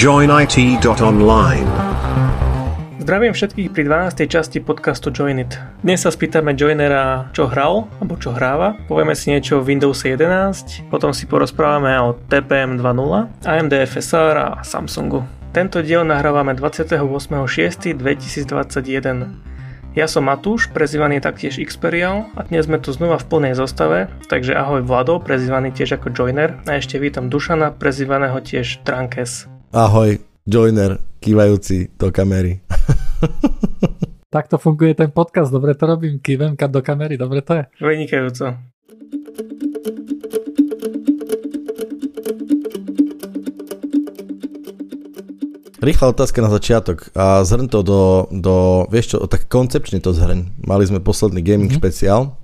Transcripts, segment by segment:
joinit.online. Zdravím všetkých pri 12. časti podcastu Join It. Dnes sa spýtame Joinera, čo hral, alebo čo hráva. Povieme si niečo o Windows 11, potom si porozprávame o TPM 2.0, AMD FSR a Samsungu. Tento diel nahrávame 28.6.2021. Ja som Matúš, prezývaný taktiež Xperial a dnes sme tu znova v plnej zostave, takže ahoj Vlado, prezývaný tiež ako Joiner a ešte vítam Dušana, prezývaného tiež Trankes. Ahoj, Joiner, kývajúci do kamery. Takto funguje ten podcast, dobre to robím, kývem do kamery, dobre to je. Vynikajúco. Rýchla otázka na začiatok a zhrň to do, do vieš čo, tak koncepčne to zhrň. Mali sme posledný gaming mm-hmm. špeciál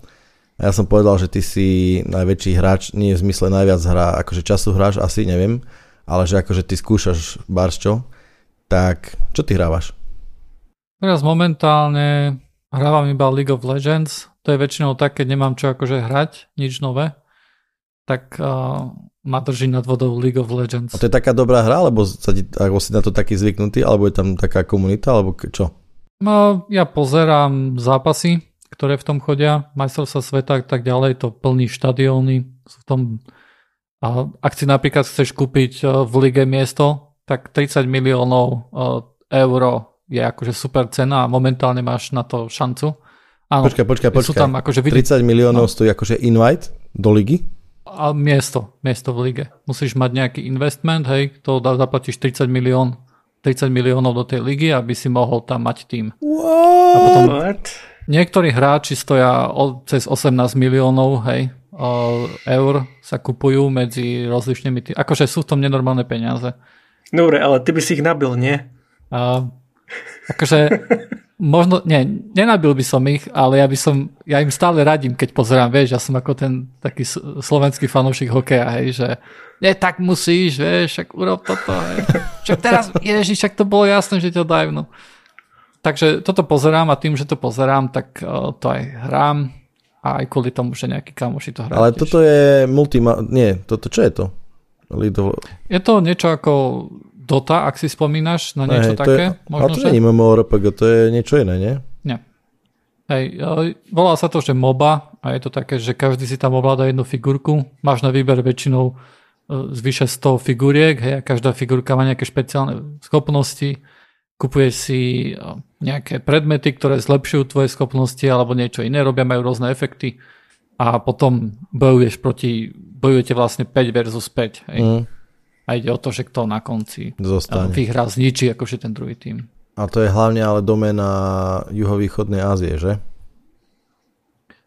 a ja som povedal, že ty si najväčší hráč, nie v zmysle najviac hrá, akože času hráš asi, neviem, ale že akože ty skúšaš bars čo, tak čo ty hrávaš? Teraz momentálne hrávam iba League of Legends, to je väčšinou tak, keď nemám čo akože hrať, nič nové, tak uh, ma drží nad vodou League of Legends. A to je taká dobrá hra, alebo, sa ti, alebo si na to taký zvyknutý, alebo je tam taká komunita, alebo čo? No, ja pozerám zápasy, ktoré v tom chodia, majstrovstva sveta a tak ďalej, to plní štadióny, v tom a ak si napríklad chceš kúpiť e, v lige miesto, tak 30 miliónov e, eur je akože super cena a momentálne máš na to šancu. Áno, počkaj, počkaj, počkaj. Sú tam akože 30 miliónov no. stojí akože invite do ligy? a miesto, miesto v lige. Musíš mať nejaký investment, hej, to zaplatíš 30 milión 30 miliónov do tej ligy, aby si mohol tam mať tým. What? A potom niektorí hráči stoja cez 18 miliónov, hej, eur sa kupujú medzi rozličnými tým. Akože sú v tom nenormálne peniaze. Dobre, ale ty by si ich nabil, nie? A, akože Možno, nie, nenabil by som ich, ale ja by som, ja im stále radím, keď pozerám, vieš, ja som ako ten taký slovenský fanúšik hokeja, hej, že nie, tak musíš, vieš, však urob toto, hej. Však teraz, ježiš, však to bolo jasné, že ťa dajú, no. Takže toto pozerám a tým, že to pozerám, tak uh, to aj hrám a aj kvôli tomu, že nejaký kamoši to hrajú. Ale tiež. toto je multi, nie, toto čo je to? Je to niečo ako Dota, ak si spomínaš na niečo Hej, také? Je, možno, ale to že... nie MMORPG, to je niečo iné, nie? Nie. Hej, volá sa to, že MOBA a je to také, že každý si tam ovláda jednu figurku. Máš na výber väčšinou e, z vyše 100 figuriek hej, a každá figurka má nejaké špeciálne schopnosti. Kupuješ si e, nejaké predmety, ktoré zlepšujú tvoje schopnosti alebo niečo iné, robia, majú rôzne efekty a potom bojuješ proti, bojujete vlastne 5 versus 5. Hej. Mm a ide o to, že kto na konci Zostane. vyhrá, zničí akože ten druhý tým. A to je hlavne ale domena juhovýchodnej Ázie, že?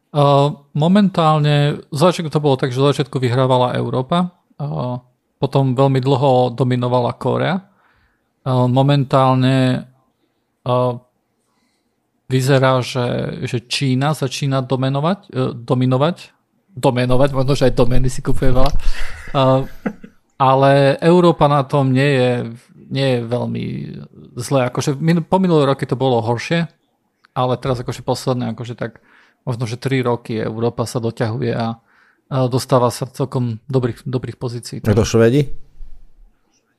Uh, momentálne, z začiatku to bolo tak, že z začiatku vyhrávala Európa, uh, potom veľmi dlho dominovala Korea. Momentálne vyzerá, že, že Čína začína dominovať, uh, dominovať, domenovať, možno, že aj domeny si kupuje veľa. Ale Európa na tom nie je, nie je veľmi zle. Akože po minulé roky to bolo horšie, ale teraz akože posledné, akože tak možno, že 3 roky Európa sa doťahuje a dostáva sa celkom dobrých, dobrých pozícií. Je to Švedi?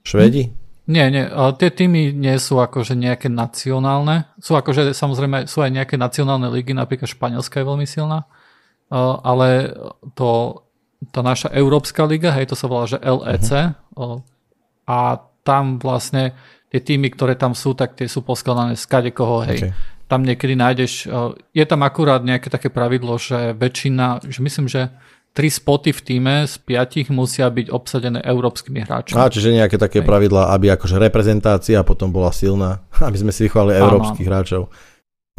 Švedi? Hm? Nie, nie. Tie týmy nie sú akože nejaké nacionálne. Sú akože samozrejme sú aj nejaké nacionálne ligy, napríklad Španielska je veľmi silná. Ale to tá naša Európska liga, hej, to sa volá, že LEC uh-huh. a tam vlastne tie týmy, ktoré tam sú, tak tie sú poskladané z kadekoho, hej. Okay. Tam niekedy nájdeš, je tam akurát nejaké také pravidlo, že väčšina, že myslím, že tri spoty v týme z piatich musia byť obsadené európskymi hráčmi. A čiže nejaké také Hej. pravidlá, aby akože reprezentácia potom bola silná, aby sme si vychovali európskych hráčov.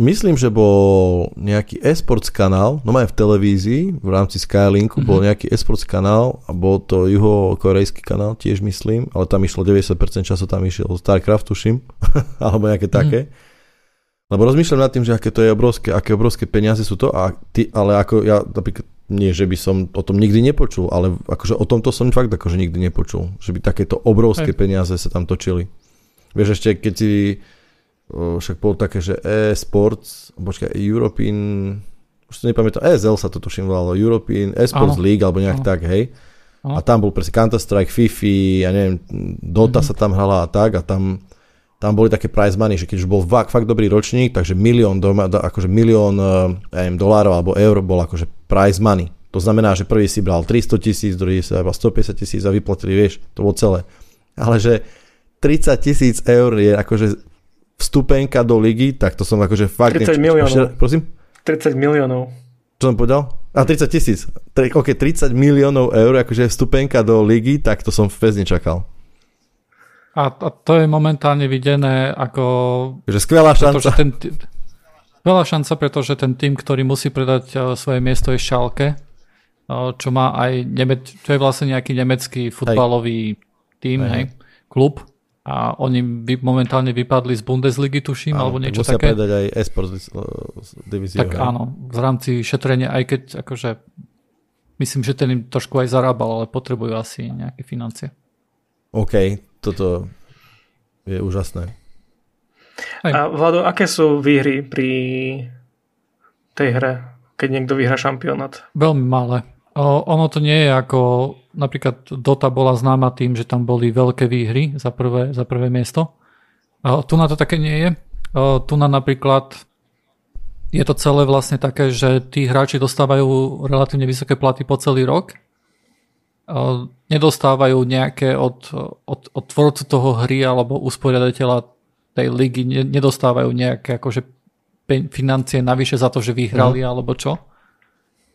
Myslím, že bol nejaký esports kanál, no aj v televízii, v rámci Skylinku mm-hmm. bol nejaký esports kanál a bol to juho-korejský kanál, tiež myslím, ale tam išlo 90% času, tam išiel StarCraft, tuším, alebo nejaké mm-hmm. také. Lebo rozmýšľam nad tým, že aké to je obrovské, aké obrovské peniaze sú to, a ty, ale ako ja napríklad, nie, že by som o tom nikdy nepočul, ale akože o tomto som fakt akože nikdy nepočul, že by takéto obrovské Hej. peniaze sa tam točili. Vieš, ešte keď si však bolo také, že e-sports, počkaj, European, už to nepamätám, ESL sa to tuším volalo, European e-sports League, alebo nejak Aha. tak, hej. No. A tam bol presne Counter-Strike, Fifi, ja neviem, Dota mm-hmm. sa tam hrala a tak a tam, tam boli také prize money, že keď už bol fakt, fakt dobrý ročník, takže milión, doma, akože milión ja neviem, dolárov alebo eur bol akože prize money. To znamená, že prvý si bral 300 tisíc, druhý si bral 150 tisíc a vyplatili, vieš, to bolo celé. Ale že 30 tisíc eur je akože vstupenka do ligy, tak to som akože fakt... 30 miliónov. Prosím? 30 miliónov. Čo som povedal? A 30 tisíc. Ok, 30 miliónov eur, akože vstupenka do ligy, tak to som fest nečakal. A, a to je momentálne videné ako... Že skvelá šanca. Ten, skvelá šanca, pretože ten tým, ktorý musí predať uh, svoje miesto je Šalke, uh, čo má aj Nemec, čo je vlastne nejaký nemecký futbalový tým, hej. hej, klub a oni vy, momentálne vypadli z Bundesligy, tuším, áno, alebo niečo musia také. predať aj esports divíziu. Tak hej. áno, v rámci šetrenia, aj keď akože myslím, že ten im trošku aj zarábal, ale potrebujú asi nejaké financie. OK, toto je úžasné. A Vlado, aké sú výhry pri tej hre, keď niekto vyhrá šampionát? Veľmi malé. O, ono to nie je ako napríklad Dota bola známa tým, že tam boli veľké výhry za prvé, za prvé miesto. A tu na to také nie je. A tu na napríklad je to celé vlastne také, že tí hráči dostávajú relatívne vysoké platy po celý rok. Nedostávajú nejaké od, od, od tvorcu toho hry alebo usporiadateľa tej ligy, nedostávajú nejaké akože financie navyše za to, že vyhrali mm. alebo čo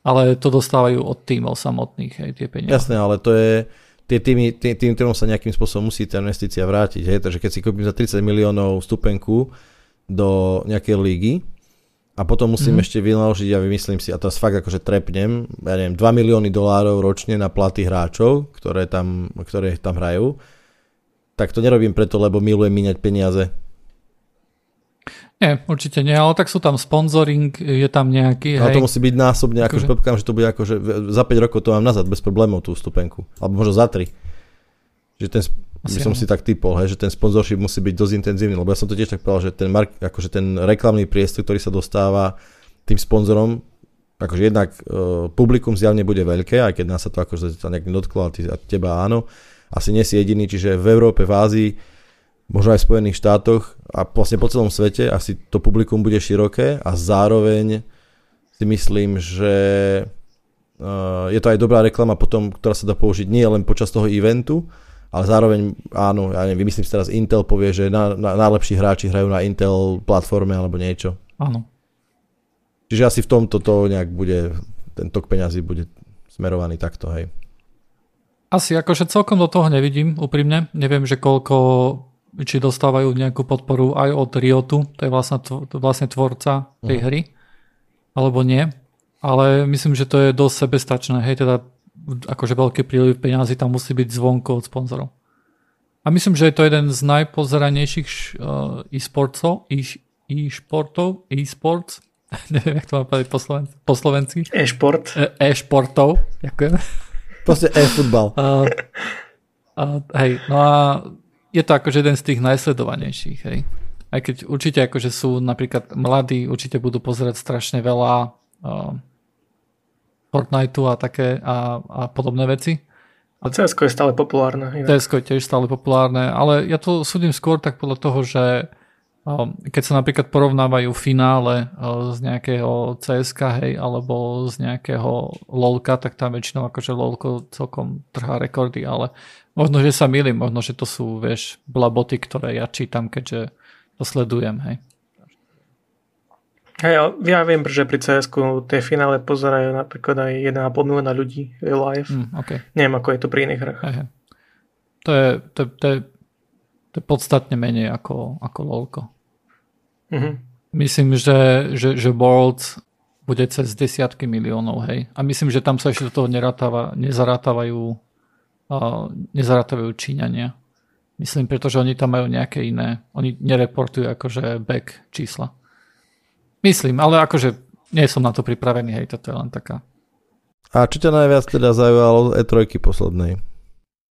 ale to dostávajú od tímov samotných, hej, tie peniaze. Jasné, ale to je, tie týmy, tým, tým týmom sa nejakým spôsobom musí tá investícia vrátiť, hej, takže keď si kúpim za 30 miliónov stupenku do nejakej lígy a potom musím mm-hmm. ešte vynaložiť, ja vymyslím si, a teraz fakt akože trepnem, ja neviem, 2 milióny dolárov ročne na platy hráčov, ktoré tam, ktoré tam hrajú, tak to nerobím preto, lebo milujem míňať peniaze nie, určite nie, ale tak sú tam sponsoring, je tam nejaký. Ale hej. to musí byť násobne, ako akože... že to bude ako, že za 5 rokov to mám nazad bez problémov tú stupenku. Alebo možno za 3. Že ten, Asi by som si tak typol, hej, že ten sponsorship musí byť dosť intenzívny, lebo ja som to tiež tak povedal, že ten, mark, akože ten reklamný priestor, ktorý sa dostáva tým sponzorom, akože jednak uh, publikum zjavne bude veľké, aj keď nás sa to akože nejak nedotklo, a, ty, a teba áno, asi nie si jediný, čiže v Európe, v Ázii možno aj v Spojených štátoch a vlastne po celom svete asi to publikum bude široké a zároveň si myslím, že uh, je to aj dobrá reklama potom, ktorá sa dá použiť nie len počas toho eventu, ale zároveň, áno, ja neviem, vymyslím si teraz Intel povie, že na, na, najlepší hráči hrajú na Intel platforme alebo niečo. Áno. Čiže asi v tomto to nejak bude, ten tok peňazí bude smerovaný takto, hej. Asi akože celkom do toho nevidím, úprimne. Neviem, že koľko či dostávajú nejakú podporu aj od Riotu, to je vlastne, vlastne tvorca tej uh-huh. hry, alebo nie. Ale myslím, že to je dosť sebestačné. Hej, teda akože veľký príliv peňazí tam musí byť zvonko od sponzorov. A myslím, že je to jeden z najpozeranejších uh, e-sportov, e-športov, e-sports, neviem, jak to mám povedať po, Sloven- po slovensky. E-šport. E- e-športov, ďakujem. Proste e-futbal. Uh, uh, hej, no a je to akože jeden z tých najsledovanejších, hej. Aj keď určite akože sú napríklad mladí, určite budú pozerať strašne veľa uh, Fortniteu a také a, a podobné veci. A cs je stále populárne. cs je tiež stále populárne, ale ja to súdim skôr tak podľa toho, že keď sa napríklad porovnávajú finále z nejakého CSK, hej, alebo z nejakého LOLka, tak tam väčšinou akože LOLko celkom trhá rekordy, ale Možno, že sa milím, možno, že to sú, vieš, blaboty, ktoré ja čítam, keďže to sledujem, hej. Hej, ja viem, že pri cs tie finále pozerajú napríklad aj 1,5 milióna ľudí live. Mm, okay. Neviem, ako je to pri iných hrách. Hej. To, je, to, to, je, to je podstatne menej ako, ako LOLko. Mm-hmm. Myslím, že, že, že Worlds bude cez desiatky miliónov, hej. A myslím, že tam sa ešte do toho nezarátávajú nezarátajú Číňania. Myslím, pretože oni tam majú nejaké iné, oni nereportujú akože back čísla. Myslím, ale akože nie som na to pripravený, hej, toto je len taká. A čo ťa najviac teda zaujalo E3 poslednej?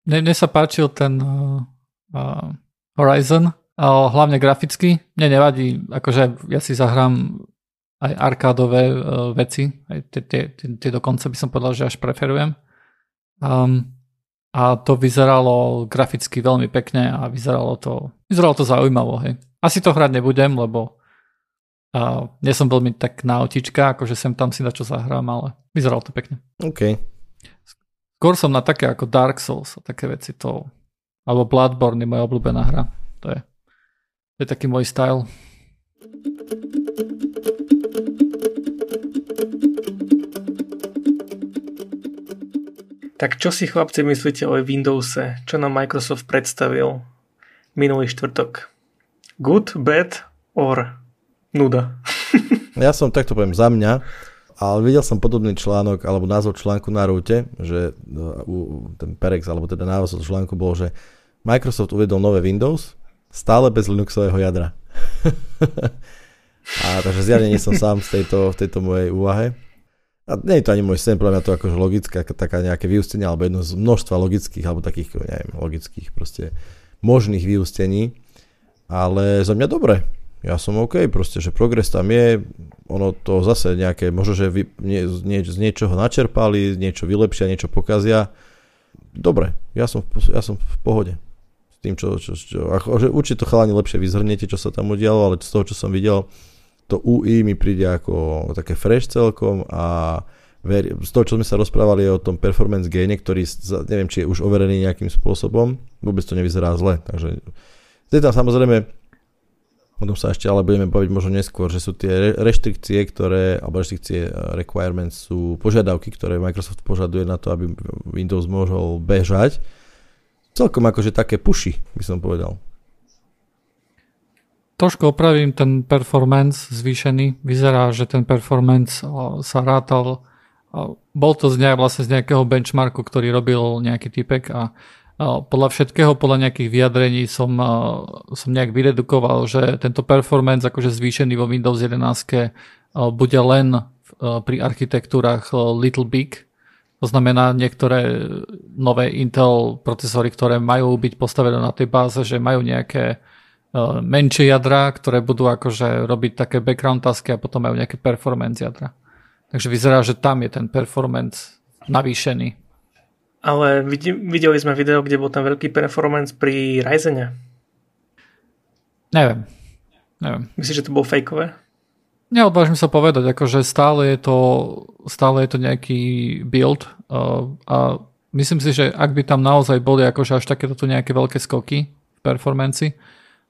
Mne, mne sa páčil ten uh, uh, Horizon, uh, hlavne graficky. Mne nevadí, akože ja si zahrám aj arkádové uh, veci, aj tie, tie, tie, tie dokonca by som povedal, že až preferujem. Um, a to vyzeralo graficky veľmi pekne a vyzeralo to, vyzeralo to zaujímavo. Hej. Asi to hrať nebudem, lebo a nie som veľmi tak na autička, akože sem tam si na čo zahrám, ale vyzeralo to pekne. OK. Skôr som na také ako Dark Souls a také veci to, alebo Bloodborne je moja obľúbená hra. To je, to je taký môj style. Tak čo si chlapci myslíte o Windowse? Čo nám Microsoft predstavil minulý štvrtok? Good, bad or nuda? ja som, takto poviem, za mňa, ale videl som podobný článok, alebo názov článku na rúte, že uh, ten Perex, alebo teda názov článku bol, že Microsoft uvedol nové Windows, stále bez Linuxového jadra. a takže zjavne nie som sám z tejto, v tejto mojej úvahe. A nie je to ani môj sen, podľa mňa to akože logická, taká nejaké vyústenie, alebo jedno z množstva logických, alebo takých, neviem, logických proste možných vyústení. Ale za mňa dobre. Ja som OK, proste, že progres tam je, ono to zase nejaké, možno, že vy, nie, nie, z niečoho načerpali, niečo vylepšia, niečo pokazia. Dobre, ja som, ja som v pohode s tým, čo, čo, čo že určite to chalani lepšie vyzhrniete, čo sa tam udialo, ale z toho, čo som videl, to UI mi príde ako také fresh celkom a ver, z toho, čo sme sa rozprávali o tom performance gaine, ktorý neviem, či je už overený nejakým spôsobom, vôbec to nevyzerá zle, takže je tam samozrejme o tom sa ešte ale budeme baviť možno neskôr, že sú tie reštrikcie, ktoré, alebo reštrikcie eh, requirements sú požiadavky, ktoré Microsoft požaduje na to, aby Windows mohol bežať. Celkom akože také puši, by som povedal. Trošku opravím ten performance zvýšený. Vyzerá, že ten performance sa rátal bol to z, nejak, vlastne z nejakého benchmarku, ktorý robil nejaký typek a podľa všetkého, podľa nejakých vyjadrení som, som nejak vyredukoval, že tento performance akože zvýšený vo Windows 11 bude len pri architektúrach Little Big. To znamená niektoré nové Intel procesory, ktoré majú byť postavené na tej báze, že majú nejaké menšie jadra, ktoré budú akože robiť také background tasky a potom majú nejaké performance jadra. Takže vyzerá, že tam je ten performance navýšený. Ale videli sme video, kde bol ten veľký performance pri Ryzene. Neviem. Neviem. Myslíš, že to bolo fejkové? Neodvážim sa povedať, akože stále je to, stále je to nejaký build uh, a myslím si, že ak by tam naozaj boli akože až takéto tu nejaké veľké skoky v performanci,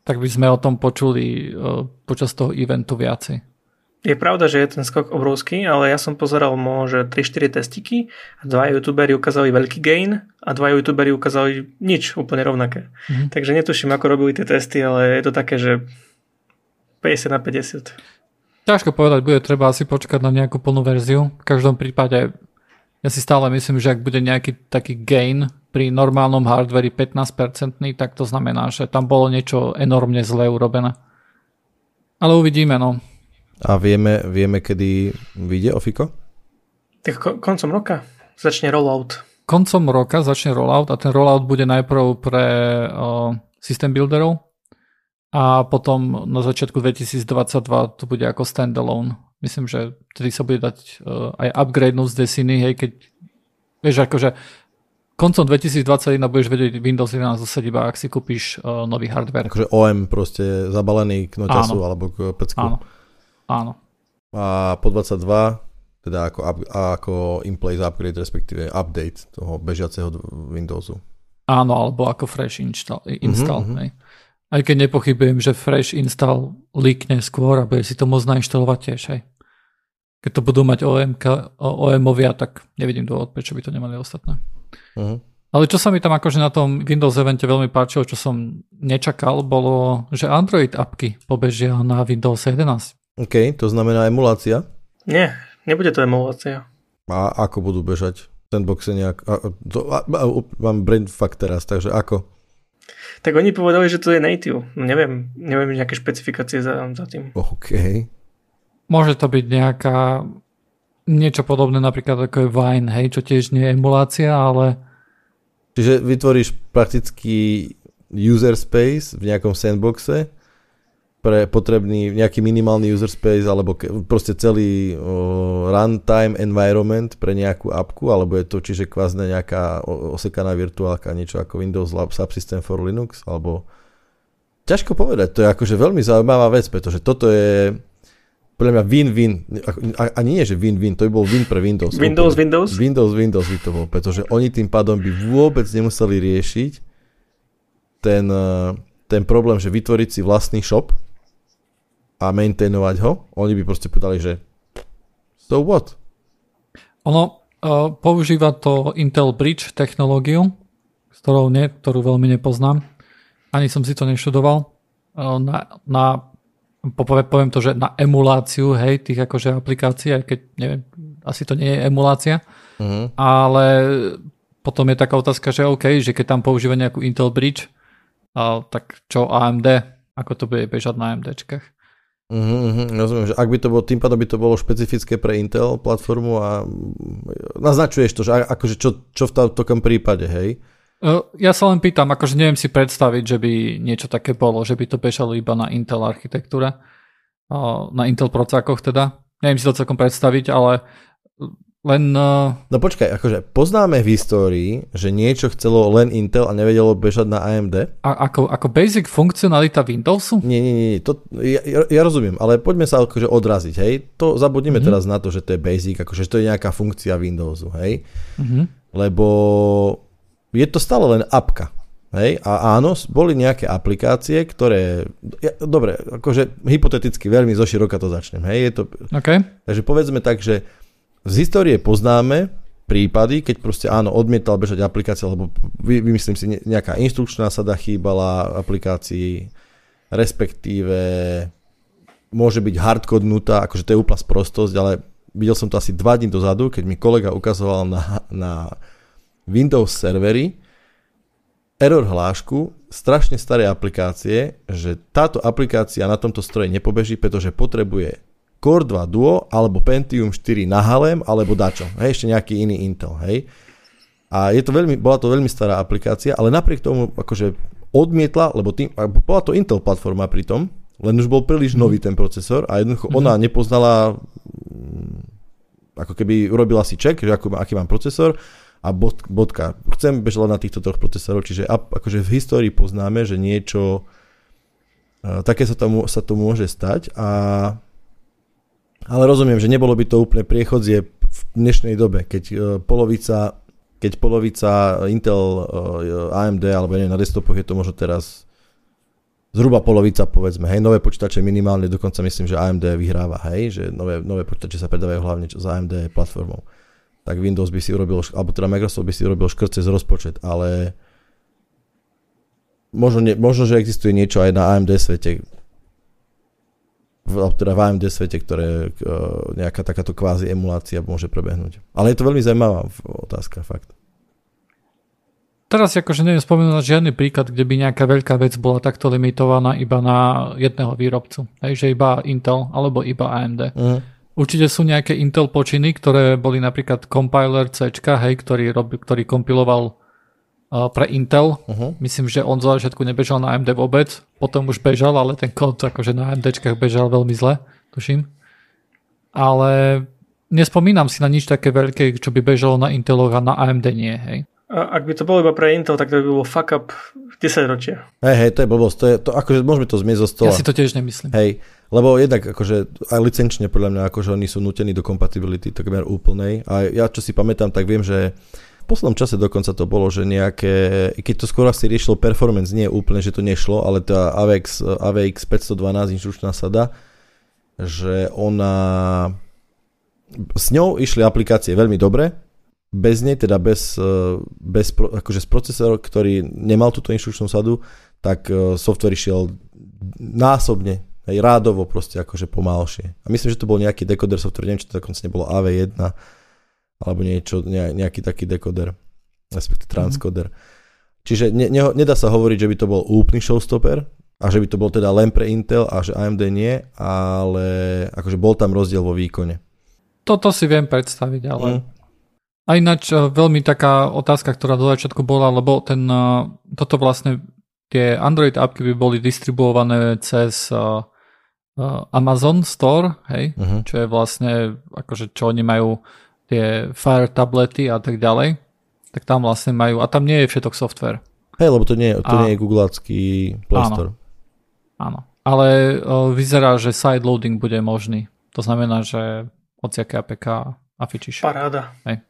tak by sme o tom počuli uh, počas toho eventu viacej. Je pravda, že je ten skok obrovský, ale ja som pozeral možno 3-4 testiky a dva youtuberi ukázali veľký gain a dva youtuberi ukázali nič úplne rovnaké. Mm-hmm. Takže netuším, ako robili tie testy, ale je to také, že 50 na 50. Ťažko povedať, bude treba asi počkať na nejakú plnú verziu. V každom prípade ja si stále myslím, že ak bude nejaký taký gain pri normálnom hardveri 15%, tak to znamená, že tam bolo niečo enormne zle urobené. Ale uvidíme, no. A vieme, vieme kedy vyjde Ofiko? Tak koncom roka začne rollout. Koncom roka začne rollout a ten rollout bude najprv pre uh, system builderov a potom na začiatku 2022 to bude ako standalone. Myslím, že tedy sa bude dať uh, aj upgrade z Destiny, hej, keď vieš, akože koncom 2021 budeš vedieť Windows 11 zase iba, ak si kúpiš uh, nový hardware. Akože OM proste zabalený k noťasu alebo k pecku. Áno. Áno. A po 22 teda ako, up, ako in-place upgrade, respektíve update toho bežiaceho Windowsu. Áno, alebo ako fresh install. install mm-hmm. hej. Aj keď nepochybujem, že fresh install líkne skôr a bude si to môcť nainštalovať tiež. Hej. Keď to budú mať OM, OM-ovia, tak nevidím dôvod, prečo by to nemali ostatné. Uh-huh. Ale čo sa mi tam akože na tom Windows evente veľmi páčilo, čo som nečakal, bolo, že Android apky pobežia na Windows 11. OK, to znamená emulácia? Nie, nebude to emulácia. A ako budú bežať? Sandboxe nejak... A, to, a, a, mám brain fakt teraz, takže ako? Tak oni povedali, že to je native. No neviem, neviem nejaké špecifikácie za, za tým. OK. Môže to byť nejaká niečo podobné napríklad ako je Vine, hej, čo tiež nie je emulácia, ale... Čiže vytvoríš prakticky user space v nejakom sandboxe pre potrebný nejaký minimálny user space alebo ke, proste celý uh, runtime environment pre nejakú apku, alebo je to čiže kvázne nejaká osekaná virtuálka, niečo ako Windows Lab Subsystem for Linux, alebo ťažko povedať, to je akože veľmi zaujímavá vec, pretože toto je podľa mňa win-win, ani nie, že win-win, to by bol win pre Windows. Windows, úplne. Windows? Windows, Windows by to bol, pretože oni tým pádom by vôbec nemuseli riešiť ten, ten problém, že vytvoriť si vlastný shop, a maintainovať ho, oni by proste povedali, že so what? Ono uh, používa to Intel Bridge technológiu, s ktorou nie, ktorú veľmi nepoznám. Ani som si to neštudoval. Uh, na, na poviem to, že na emuláciu hej, tých akože aplikácií, aj keď neviem, asi to nie je emulácia, uh-huh. ale potom je taká otázka, že OK, že keď tam používa nejakú Intel Bridge, uh, tak čo AMD, ako to bude bežať na AMDčkách. Uh-huh, rozumiem, že ak by to bolo, tým pádom by to bolo špecifické pre Intel platformu a naznačuješ to, že akože čo, čo v takom prípade, hej? Ja sa len pýtam, akože neviem si predstaviť, že by niečo také bolo, že by to bežalo iba na Intel architektúre, na Intel procákoch teda. Neviem si to celkom predstaviť, ale len... Uh... No počkaj, akože poznáme v histórii, že niečo chcelo len Intel a nevedelo bežať na AMD? A, ako, ako basic funkcionalita Windowsu? Nie, nie, nie, to, ja, ja rozumiem, ale poďme sa akože odraziť, hej. To zabudnime mm-hmm. teraz na to, že to je basic, akože to je nejaká funkcia Windowsu, hej. Mm-hmm. Lebo je to stále len apka, Hej, a áno, boli nejaké aplikácie, ktoré, ja, dobre, akože hypoteticky veľmi zoširoka to začnem, hej, je to, okay. takže povedzme tak, že z histórie poznáme prípady, keď proste áno, odmietal bežať aplikácia, lebo vymyslím si, nejaká inštrukčná sada chýbala aplikácii, respektíve môže byť hardkodnutá, akože to je úplná sprostosť, ale videl som to asi dva dní dozadu, keď mi kolega ukazoval na, na Windows servery error hlášku strašne staré aplikácie, že táto aplikácia na tomto stroje nepobeží, pretože potrebuje Core 2 Duo alebo Pentium 4 na Halem alebo dačo, hej, ešte nejaký iný Intel, hej. A je to veľmi, bola to veľmi stará aplikácia, ale napriek tomu akože odmietla, lebo tým, bola to Intel platforma pritom, len už bol príliš nový ten procesor a jednoducho mm-hmm. ona nepoznala, mm, ako keby urobila si check, že ako, aký mám procesor a bod, bodka. Chcem bežať na týchto troch procesoroch, čiže akože v histórii poznáme, že niečo uh, také sa, tomu, sa to môže stať a ale rozumiem, že nebolo by to úplne priechodzie v dnešnej dobe, keď uh, polovica keď polovica Intel, uh, AMD alebo neviem, na desktopoch je to možno teraz zhruba polovica, povedzme, hej, nové počítače minimálne, dokonca myslím, že AMD vyhráva, hej, že nové, nové počítače sa predávajú hlavne z AMD platformou. Tak Windows by si urobil, alebo teda Microsoft by si urobil škrce z rozpočet, ale možno, ne, možno, že existuje niečo aj na AMD svete, teda v AMD svete, ktoré uh, nejaká takáto kvázi emulácia môže prebehnúť. Ale je to veľmi zaujímavá otázka, fakt. Teraz akože neviem spomenúť žiadny príklad, kde by nejaká veľká vec bola takto limitovaná iba na jedného výrobcu. Hej, že iba Intel alebo iba AMD. Uh-huh. Mhm. Určite sú nejaké Intel počiny, ktoré boli napríklad compiler C, hej, ktorý, rob, ktorý kompiloval pre Intel. Uh-huh. Myslím, že on za začiatku nebežal na AMD vôbec, potom už bežal, ale ten kód akože na AMDčkách bežal veľmi zle, tuším. Ale nespomínam si na nič také veľké, čo by bežalo na Inteloch a na AMD nie, hej. A ak by to bolo iba pre Intel, tak to by bolo fuck up 10 ročia. Hej, hej, to je blbosť. To je, to, akože môžeme to zmiesť zo stola. Ja si to tiež nemyslím. Hej, lebo jednak akože aj licenčne podľa mňa akože oni sú nutení do kompatibility takmer úplnej. A ja čo si pamätám, tak viem, že v poslednom čase dokonca to bolo, že nejaké, keď to skôr asi riešilo performance, nie úplne, že to nešlo, ale tá AVX, AVX 512 inštručná sada, že ona s ňou išli aplikácie veľmi dobre, bez nej, teda bez, bez akože z procesor, ktorý nemal túto inštručnú sadu, tak e, software išiel násobne, aj rádovo proste akože pomalšie. A myslím, že to bol nejaký decoder software, neviem, či to dokonca nebolo AV1, alebo niečo, nejaký taký dekoder, respektive mhm. transkoder. Mm-hmm. Čiže ne, ne, nedá sa hovoriť, že by to bol úplný showstopper a že by to bol teda len pre Intel a že AMD nie, ale akože bol tam rozdiel vo výkone. Toto si viem predstaviť, ale... Mm. A ináč e, veľmi taká otázka, ktorá do začiatku bola, lebo ten, e, toto vlastne tie Android appky by boli distribuované cez uh, Amazon Store, hej, uh-huh. čo je vlastne, akože čo oni majú tie Fire tablety a tak ďalej, tak tam vlastne majú, a tam nie je všetok software. Hej, lebo to nie, to a, nie je googlácky Play Store. Áno, áno. ale o, vyzerá, že sideloading bude možný. To znamená, že hociaké APK a fičíš. Paráda. Hej.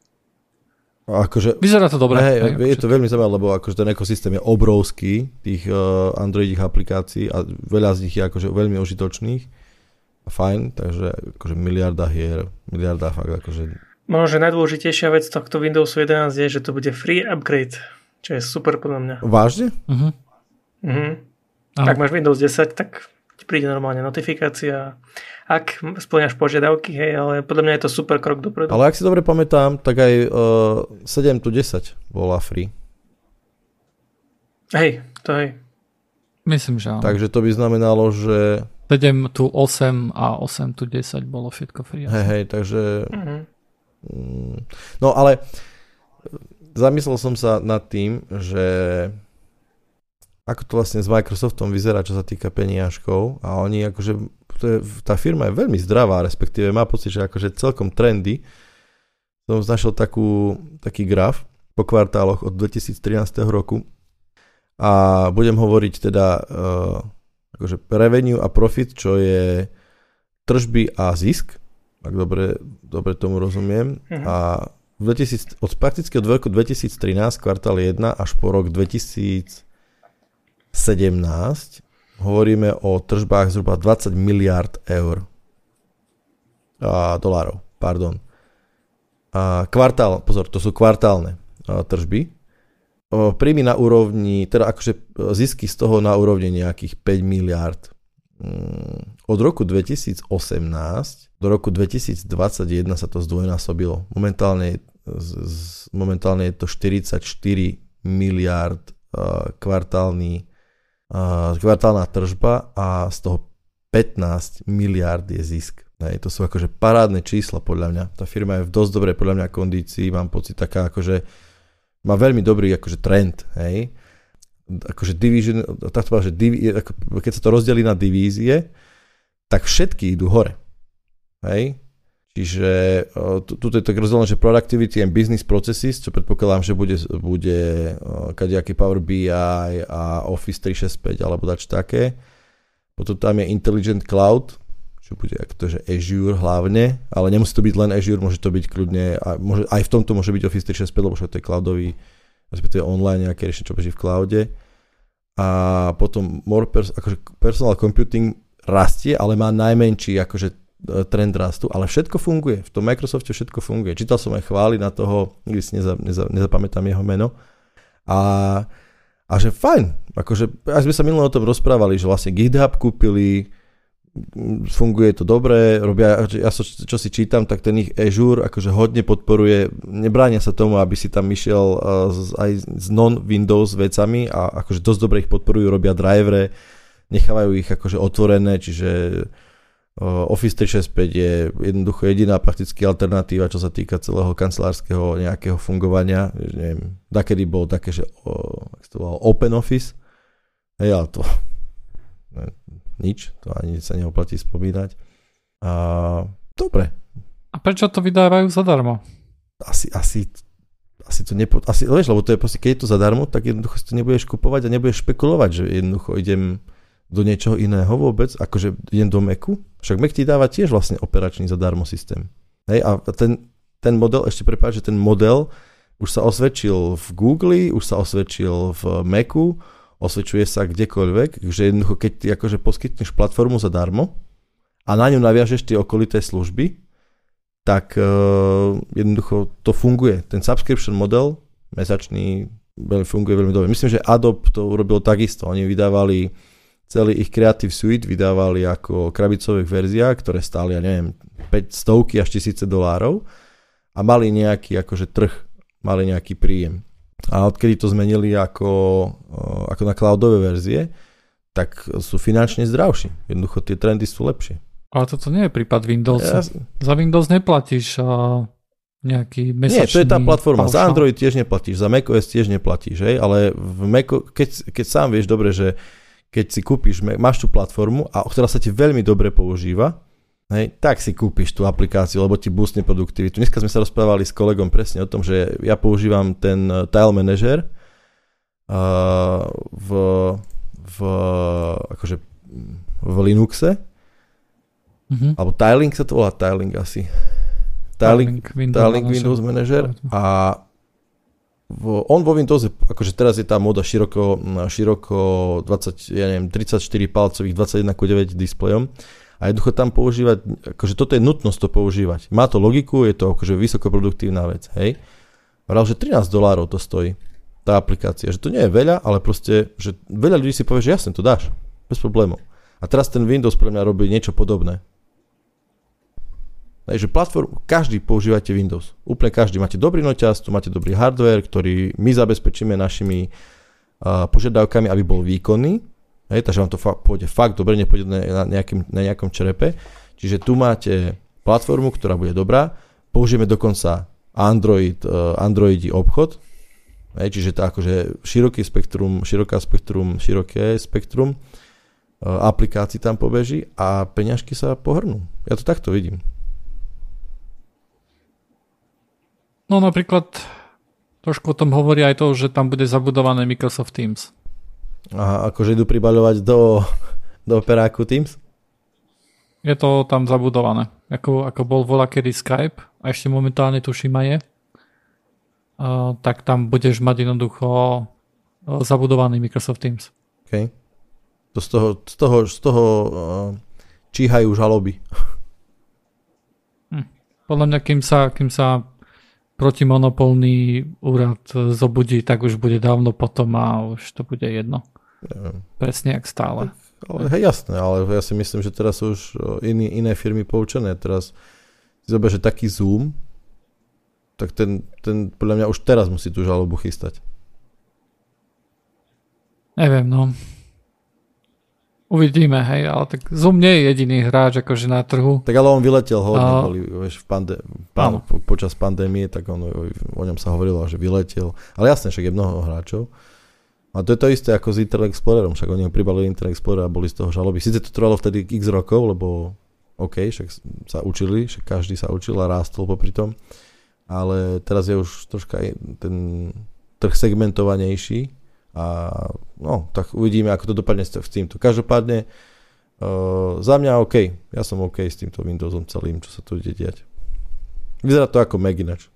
Akože, Vyzerá to dobre. Hej, hej, je to veľmi zaujímavé, lebo akože ten ekosystém je obrovský, tých uh, Androidích aplikácií a veľa z nich je akože veľmi užitočných. Fajn, takže akože miliarda hier, miliarda fakt akože... Možno, že najdôležitejšia vec tohto Windows 11 je, že to bude free upgrade, čo je super podľa mňa. Vážne? Uh-huh. Uh-huh. Ak máš Windows 10, tak ti príde normálne notifikácia ak splňaš požiadavky, hej, ale podľa mňa je to super krok dopredu. Ale ak si dobre pamätám, tak aj uh, 7 tu 10 bola free. Hej, to hej. Myslím, že áno. Takže to by znamenalo, že... 7 tu 8 a 8 tu 10 bolo všetko free. Hej, hej, takže... Uh-huh. No ale zamyslel som sa nad tým, že ako to vlastne s Microsoftom vyzerá, čo sa týka peniažkov. A oni akože to je, tá firma je veľmi zdravá, respektíve má pocit, že akože celkom trendy. Som znašiel takú, taký graf po kvartáloch od 2013 roku. A budem hovoriť teda uh, akože revenue a profit, čo je tržby a zisk, ak dobre, dobre tomu rozumiem. Uh-huh. A 2000, od, prakticky od roku 2013, kvartál 1 až po rok 2017 hovoríme o tržbách zhruba 20 miliard eur. A, dolárov, pardon. A, kvartál, pozor, to sú kvartálne a, tržby. O, príjmy na úrovni, teda akože zisky z toho na úrovni nejakých 5 miliard. Mm, od roku 2018 do roku 2021 sa to zdvojnásobilo. Momentálne, momentálne je to 44 miliard kvartálny kvartálna tržba a z toho 15 miliard je zisk. Hej, to sú akože parádne čísla podľa mňa. Tá firma je v dosť dobrej podľa mňa kondícii, mám pocit taká akože má veľmi dobrý akože trend, hej. Akože division, tak to že divi, ako, keď sa to rozdelí na divízie, tak všetky idú hore. Hej. Čiže tu, je tak rozdelené, že productivity and business processes, čo predpokladám, že bude, bude kadejaký Power BI a Office 365 alebo dač také. Potom tam je Intelligent Cloud, čo bude to, že Azure hlavne, ale nemusí to byť len Azure, môže to byť kľudne, a môže, aj v tomto môže byť Office 365, lebo to je cloudový, respektíve online nejaké riešenie, čo beží v cloude. A potom more pers- akože personal computing rastie, ale má najmenší akože trend rastu, ale všetko funguje. V tom Microsofte všetko funguje. Čítal som aj chvály na toho, nikdy si neza, neza, nezapamätám jeho meno. A, a že fajn, akože, aj sme sa minulé o tom rozprávali, že vlastne GitHub kúpili, funguje to dobre, robia, ja so, čo si čítam, tak ten ich Azure akože hodne podporuje, nebránia sa tomu, aby si tam išiel z, aj s non-Windows vecami a akože dosť dobre ich podporujú, robia drivere, nechávajú ich akože otvorené, čiže Office 365 je jednoducho jediná prakticky alternatíva, čo sa týka celého kancelárskeho nejakého fungovania. Neviem, dakedy bol také, že to bolo Open Office, hej, ale to ne, nič, to ani sa neoplatí spomínať. A, dobre. A prečo to vydávajú zadarmo? Asi, asi, asi to nepo, asi, vieš, lebo to je proste, keď je to zadarmo, tak jednoducho si to nebudeš kupovať a nebudeš špekulovať, že jednoducho idem do niečoho iného vôbec, akože idem do Macu, však Mac ti dáva tiež vlastne operačný zadarmo systém. Hej, a ten, ten model, ešte prepáč, že ten model už sa osvedčil v Google, už sa osvedčil v Macu, osvedčuje sa kdekoľvek, že jednoducho, keď ty akože poskytneš platformu zadarmo a na ňu naviažeš tie okolité služby, tak uh, jednoducho to funguje. Ten subscription model mesačný veľmi funguje veľmi dobre. Myslím, že Adobe to urobil takisto. Oni vydávali celý ich Creative Suite vydávali ako krabicových verziách, ktoré stáli, ja neviem, 5 stovky až tisíce dolárov a mali nejaký akože trh, mali nejaký príjem. A odkedy to zmenili ako, ako na cloudové verzie, tak sú finančne zdravší. Jednoducho tie trendy sú lepšie. Ale toto nie je prípad Windows. Ja... Za Windows neplatíš a nejaký mesačný... Nie, to je tá platforma. Paušal. Za Android tiež neplatíš, za macOS tiež neplatíš, hej? ale v Mac, keď, keď sám vieš dobre, že keď si kúpiš, máš tú platformu a ktorá sa ti veľmi dobre používa, hej, tak si kúpiš tú aplikáciu, lebo ti boostne produktivitu. Dneska sme sa rozprávali s kolegom presne o tom, že ja používam ten eh, Tile Manager uh, v, v, akože v Linuxe, mm-hmm. alebo Tiling sa to volá, Tiling asi. Tiling, Tiling Windows, Tiling Windows Manager a on vo Windowse, akože teraz je tá moda široko, široko 20, ja neviem, 34 palcových 21 9 displejom a jednoducho tam používať, akože toto je nutnosť to používať. Má to logiku, je to akože vysokoproduktívna vec, hej. Vral, že 13 dolárov to stojí, tá aplikácia, že to nie je veľa, ale proste, že veľa ľudí si povie, že jasne, to dáš, bez problémov. A teraz ten Windows pre mňa robí niečo podobné. Takže platform, každý používate Windows. Úplne každý. Máte dobrý noťaz, tu máte dobrý hardware, ktorý my zabezpečíme našimi uh, požiadavkami, aby bol výkonný. Hej, takže vám to fa- pôjde fakt dobre, nepôjde na, nejakým, na nejakom čerepe. Čiže tu máte platformu, ktorá bude dobrá. Použijeme dokonca Android, uh, Androidi obchod. Hej, čiže to akože široký spektrum, široká spektrum, široké spektrum uh, aplikácií tam pobeží a peňažky sa pohrnú. Ja to takto vidím. No napríklad trošku o tom hovorí aj to, že tam bude zabudované Microsoft Teams. Aha, akože idú pribaľovať do, do operáku Teams? Je to tam zabudované. Ako, ako bol vola kedy Skype, a ešte momentálne tuším aj je, uh, tak tam budeš mať jednoducho zabudovaný Microsoft Teams. OK. To z toho, z toho, z toho uh, číhajú žaloby. Hm. Podľa mňa, kým sa, kým sa protimonopolný úrad zobudí, tak už bude dávno potom a už to bude jedno. Neviem. Presne jak stále. Ale, hej, jasné, ale ja si myslím, že teraz sú už iný, iné firmy poučené. Teraz si zober, že taký Zoom, tak ten, ten podľa mňa už teraz musí tú žalobu chystať. Neviem, no. Uvidíme, hej, ale tak Zoom nie je jediný hráč akože na trhu. Tak ale on vyletel hodne, a... boli, vieš, v pande- pán, po, počas pandémie, tak on, o, o ňom sa hovorilo, že vyletel. Ale jasne, však je mnoho hráčov. A to je to isté ako s Internet Explorerom, však oni pribalili Internet Explorer a boli z toho žaloby. Sice to trvalo vtedy x rokov, lebo OK, však sa učili, však každý sa učil a rástol popri tom. Ale teraz je už troška ten trh segmentovanejší a no, tak uvidíme, ako to dopadne s týmto. Každopádne uh, za mňa OK. Ja som OK s týmto Windowsom celým, čo sa tu ide diať. Vyzerá to ako Mac ináč.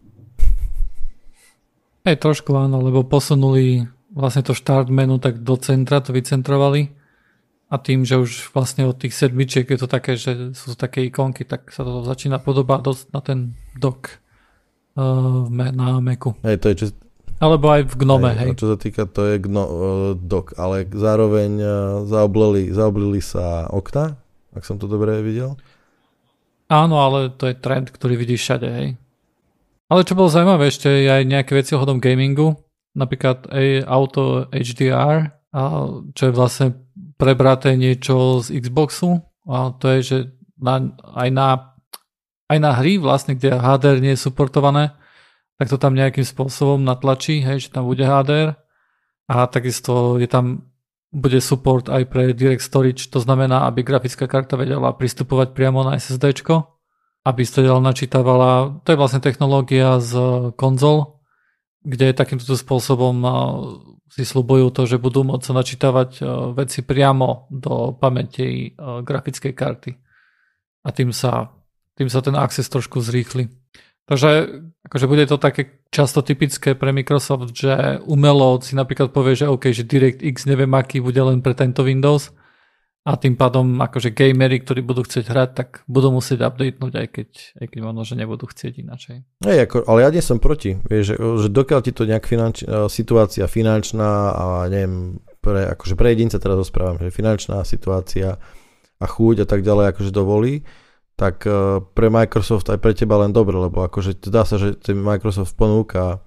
Hej, trošku áno, lebo posunuli vlastne to start menu tak do centra, to vycentrovali a tým, že už vlastne od tých sedmičiek je to také, že sú také ikonky, tak sa to začína podobať dosť na ten dock uh, na Macu. Hej, to je, čo, alebo aj v Gnome, hej. hej. Čo sa týka, to je gno, uh, dok, ale zároveň uh, zaoblili, zaoblili sa okna, ak som to dobre videl. Áno, ale to je trend, ktorý vidíš všade, hej. Ale čo bolo zaujímavé, ešte aj nejaké veci ohľadom gamingu, napríklad aj auto HDR, a čo je vlastne prebraté niečo z Xboxu a to je, že na, aj, na, aj na hry vlastne, kde HDR nie je suportované, tak to tam nejakým spôsobom natlačí, hej, že tam bude HDR a takisto je tam bude support aj pre Direct Storage, to znamená, aby grafická karta vedela pristupovať priamo na SSD, aby ďalej načítavala, to je vlastne technológia z konzol, kde takýmto spôsobom si slubujú to, že budú môcť načítavať veci priamo do pamäti grafickej karty. A tým sa, tým sa ten access trošku zrýchli. Takže akože bude to také často typické pre Microsoft, že umelo si napríklad povie, že OK, že DirectX neviem aký bude len pre tento Windows a tým pádom akože gamery, ktorí budú chcieť hrať, tak budú musieť updatenúť, aj keď, aj keď možno, že nebudú chcieť inačej. Hej, ako, ale ja nie som proti. Vieš, že, že dokiaľ ti to nejak finanč, e, situácia finančná a neviem, pre, akože pre jedinca teraz rozprávam, že finančná situácia a chuť a tak ďalej akože dovolí, tak eh, pre Microsoft aj pre teba len dobre, lebo akože dá sa, že ten Microsoft ponúka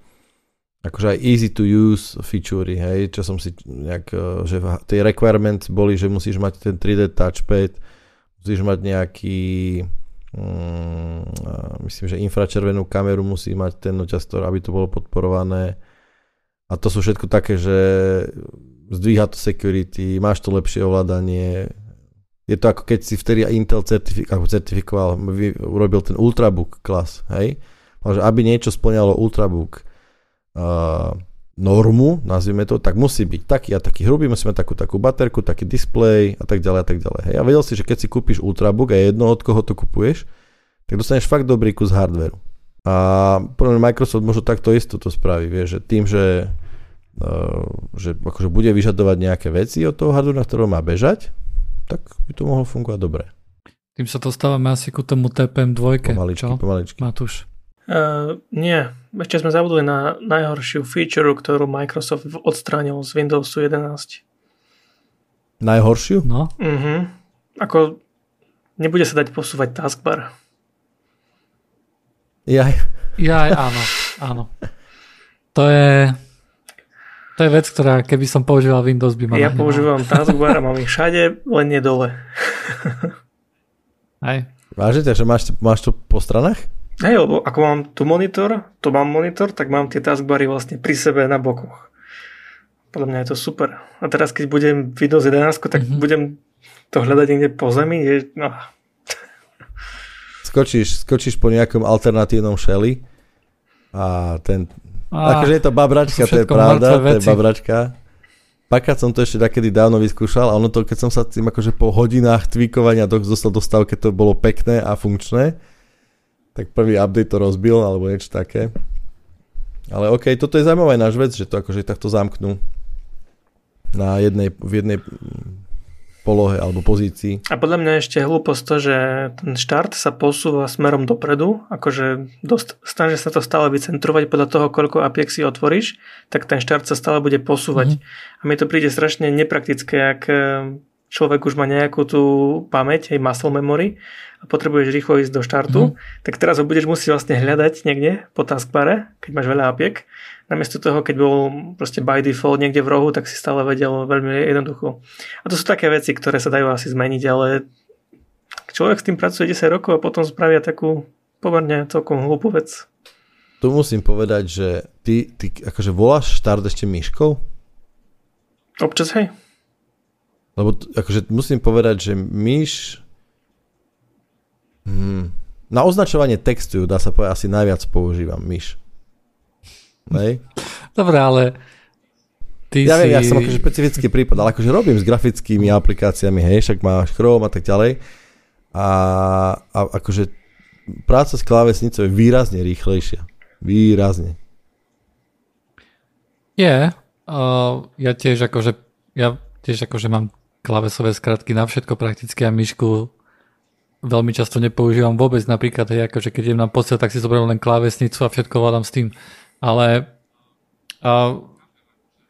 akože aj easy to use featurey, hej, čo som si nejak, eh, že tie requirements boli, že musíš mať ten 3D touchpad, musíš mať nejaký mm, myslím, že infračervenú kameru musí mať ten noťastor, aby to bolo podporované a to sú všetko také, že zdvíha to security, máš to lepšie ovládanie. Je to ako keď si vtedy Intel certifik- certifikoval, urobil ten Ultrabook klas, hej? Ale aby niečo splňalo Ultrabook uh, normu, nazvime to, tak musí byť taký a taký hrubý, musí mať takú takú baterku, taký display a tak ďalej a tak ďalej. Hej. A vedel si, že keď si kúpiš Ultrabook a jedno od koho to kupuješ, tak dostaneš fakt dobrý kus hardveru. A podľa Microsoft možno takto isto to spraví, vieš, že tým, že, uh, že akože bude vyžadovať nejaké veci od toho hardveru, na ktorom má bežať, tak by to mohlo fungovať dobre. Tým sa dostávame asi ku tomu TPM2. Pomaličky, čo? pomaličky. Matúš. Uh, nie, ešte sme zabudli na najhoršiu feature, ktorú Microsoft odstránil z Windowsu 11. Najhoršiu? No. Uh-huh. Ako nebude sa dať posúvať taskbar. Jaj. Jaj, áno, áno. To je, to je vec, ktorá keby som používal Windows by ma Ja nahneval. používam taskbar a mám ich všade, len nie dole. Hej. Vážne, takže máš, máš to po stranách? Hej, lebo ako mám tu monitor, tu mám monitor, tak mám tie taskbary vlastne pri sebe na bokoch. Podľa mňa je to super. A teraz, keď budem Windows 11, tak mm-hmm. budem to hľadať niekde po zemi. Je, no, skočíš, skočíš po nejakom alternatívnom šeli a ten... Akože je to babračka, to, to je pravda, to je babračka. Pakrát som to ešte takedy dávno vyskúšal a ono to, keď som sa tým akože po hodinách tweakovania dostal do stavu, keď to bolo pekné a funkčné, tak prvý update to rozbil alebo niečo také. Ale OK, toto je zaujímavá náš vec, že to akože takto zamknú na jednej, v jednej polohe alebo pozícii. A podľa mňa ešte hlúposť to, že ten štart sa posúva smerom dopredu, akože dosť, snaží sa to stále vycentrovať podľa toho, koľko apiek si otvoríš, tak ten štart sa stále bude posúvať. Mm-hmm. A mi to príde strašne nepraktické, ak človek už má nejakú tú pamäť, aj muscle memory a potrebuješ rýchlo ísť do štartu, mm-hmm. tak teraz ho budeš musieť vlastne hľadať niekde po taskbare, keď máš veľa apiek namiesto toho, keď bol proste by default niekde v rohu, tak si stále vedel veľmi jednoducho. A to sú také veci, ktoré sa dajú asi zmeniť, ale človek s tým pracuje 10 rokov a potom spravia takú pomerne celkom hlúpu vec. Tu musím povedať, že ty, ty akože voláš štart ešte myškou? Občas hej. Lebo akože musím povedať, že myš hmm, na označovanie textu dá sa povedať asi najviac používam myš. Hej. Dobre, ale ty ja si... viem, ja som akože špecifický prípad, ale akože robím s grafickými aplikáciami, hej, však máš Chrome a tak ďalej. A, a akože práca s klávesnicou je výrazne rýchlejšia. Výrazne. Je. Yeah, uh, ja tiež akože ja tiež akože mám klávesové skratky na všetko prakticky a myšku veľmi často nepoužívam vôbec. Napríklad, hej, akože keď idem na postel, tak si zoberiem len klávesnicu a všetko vládam s tým. Ale uh,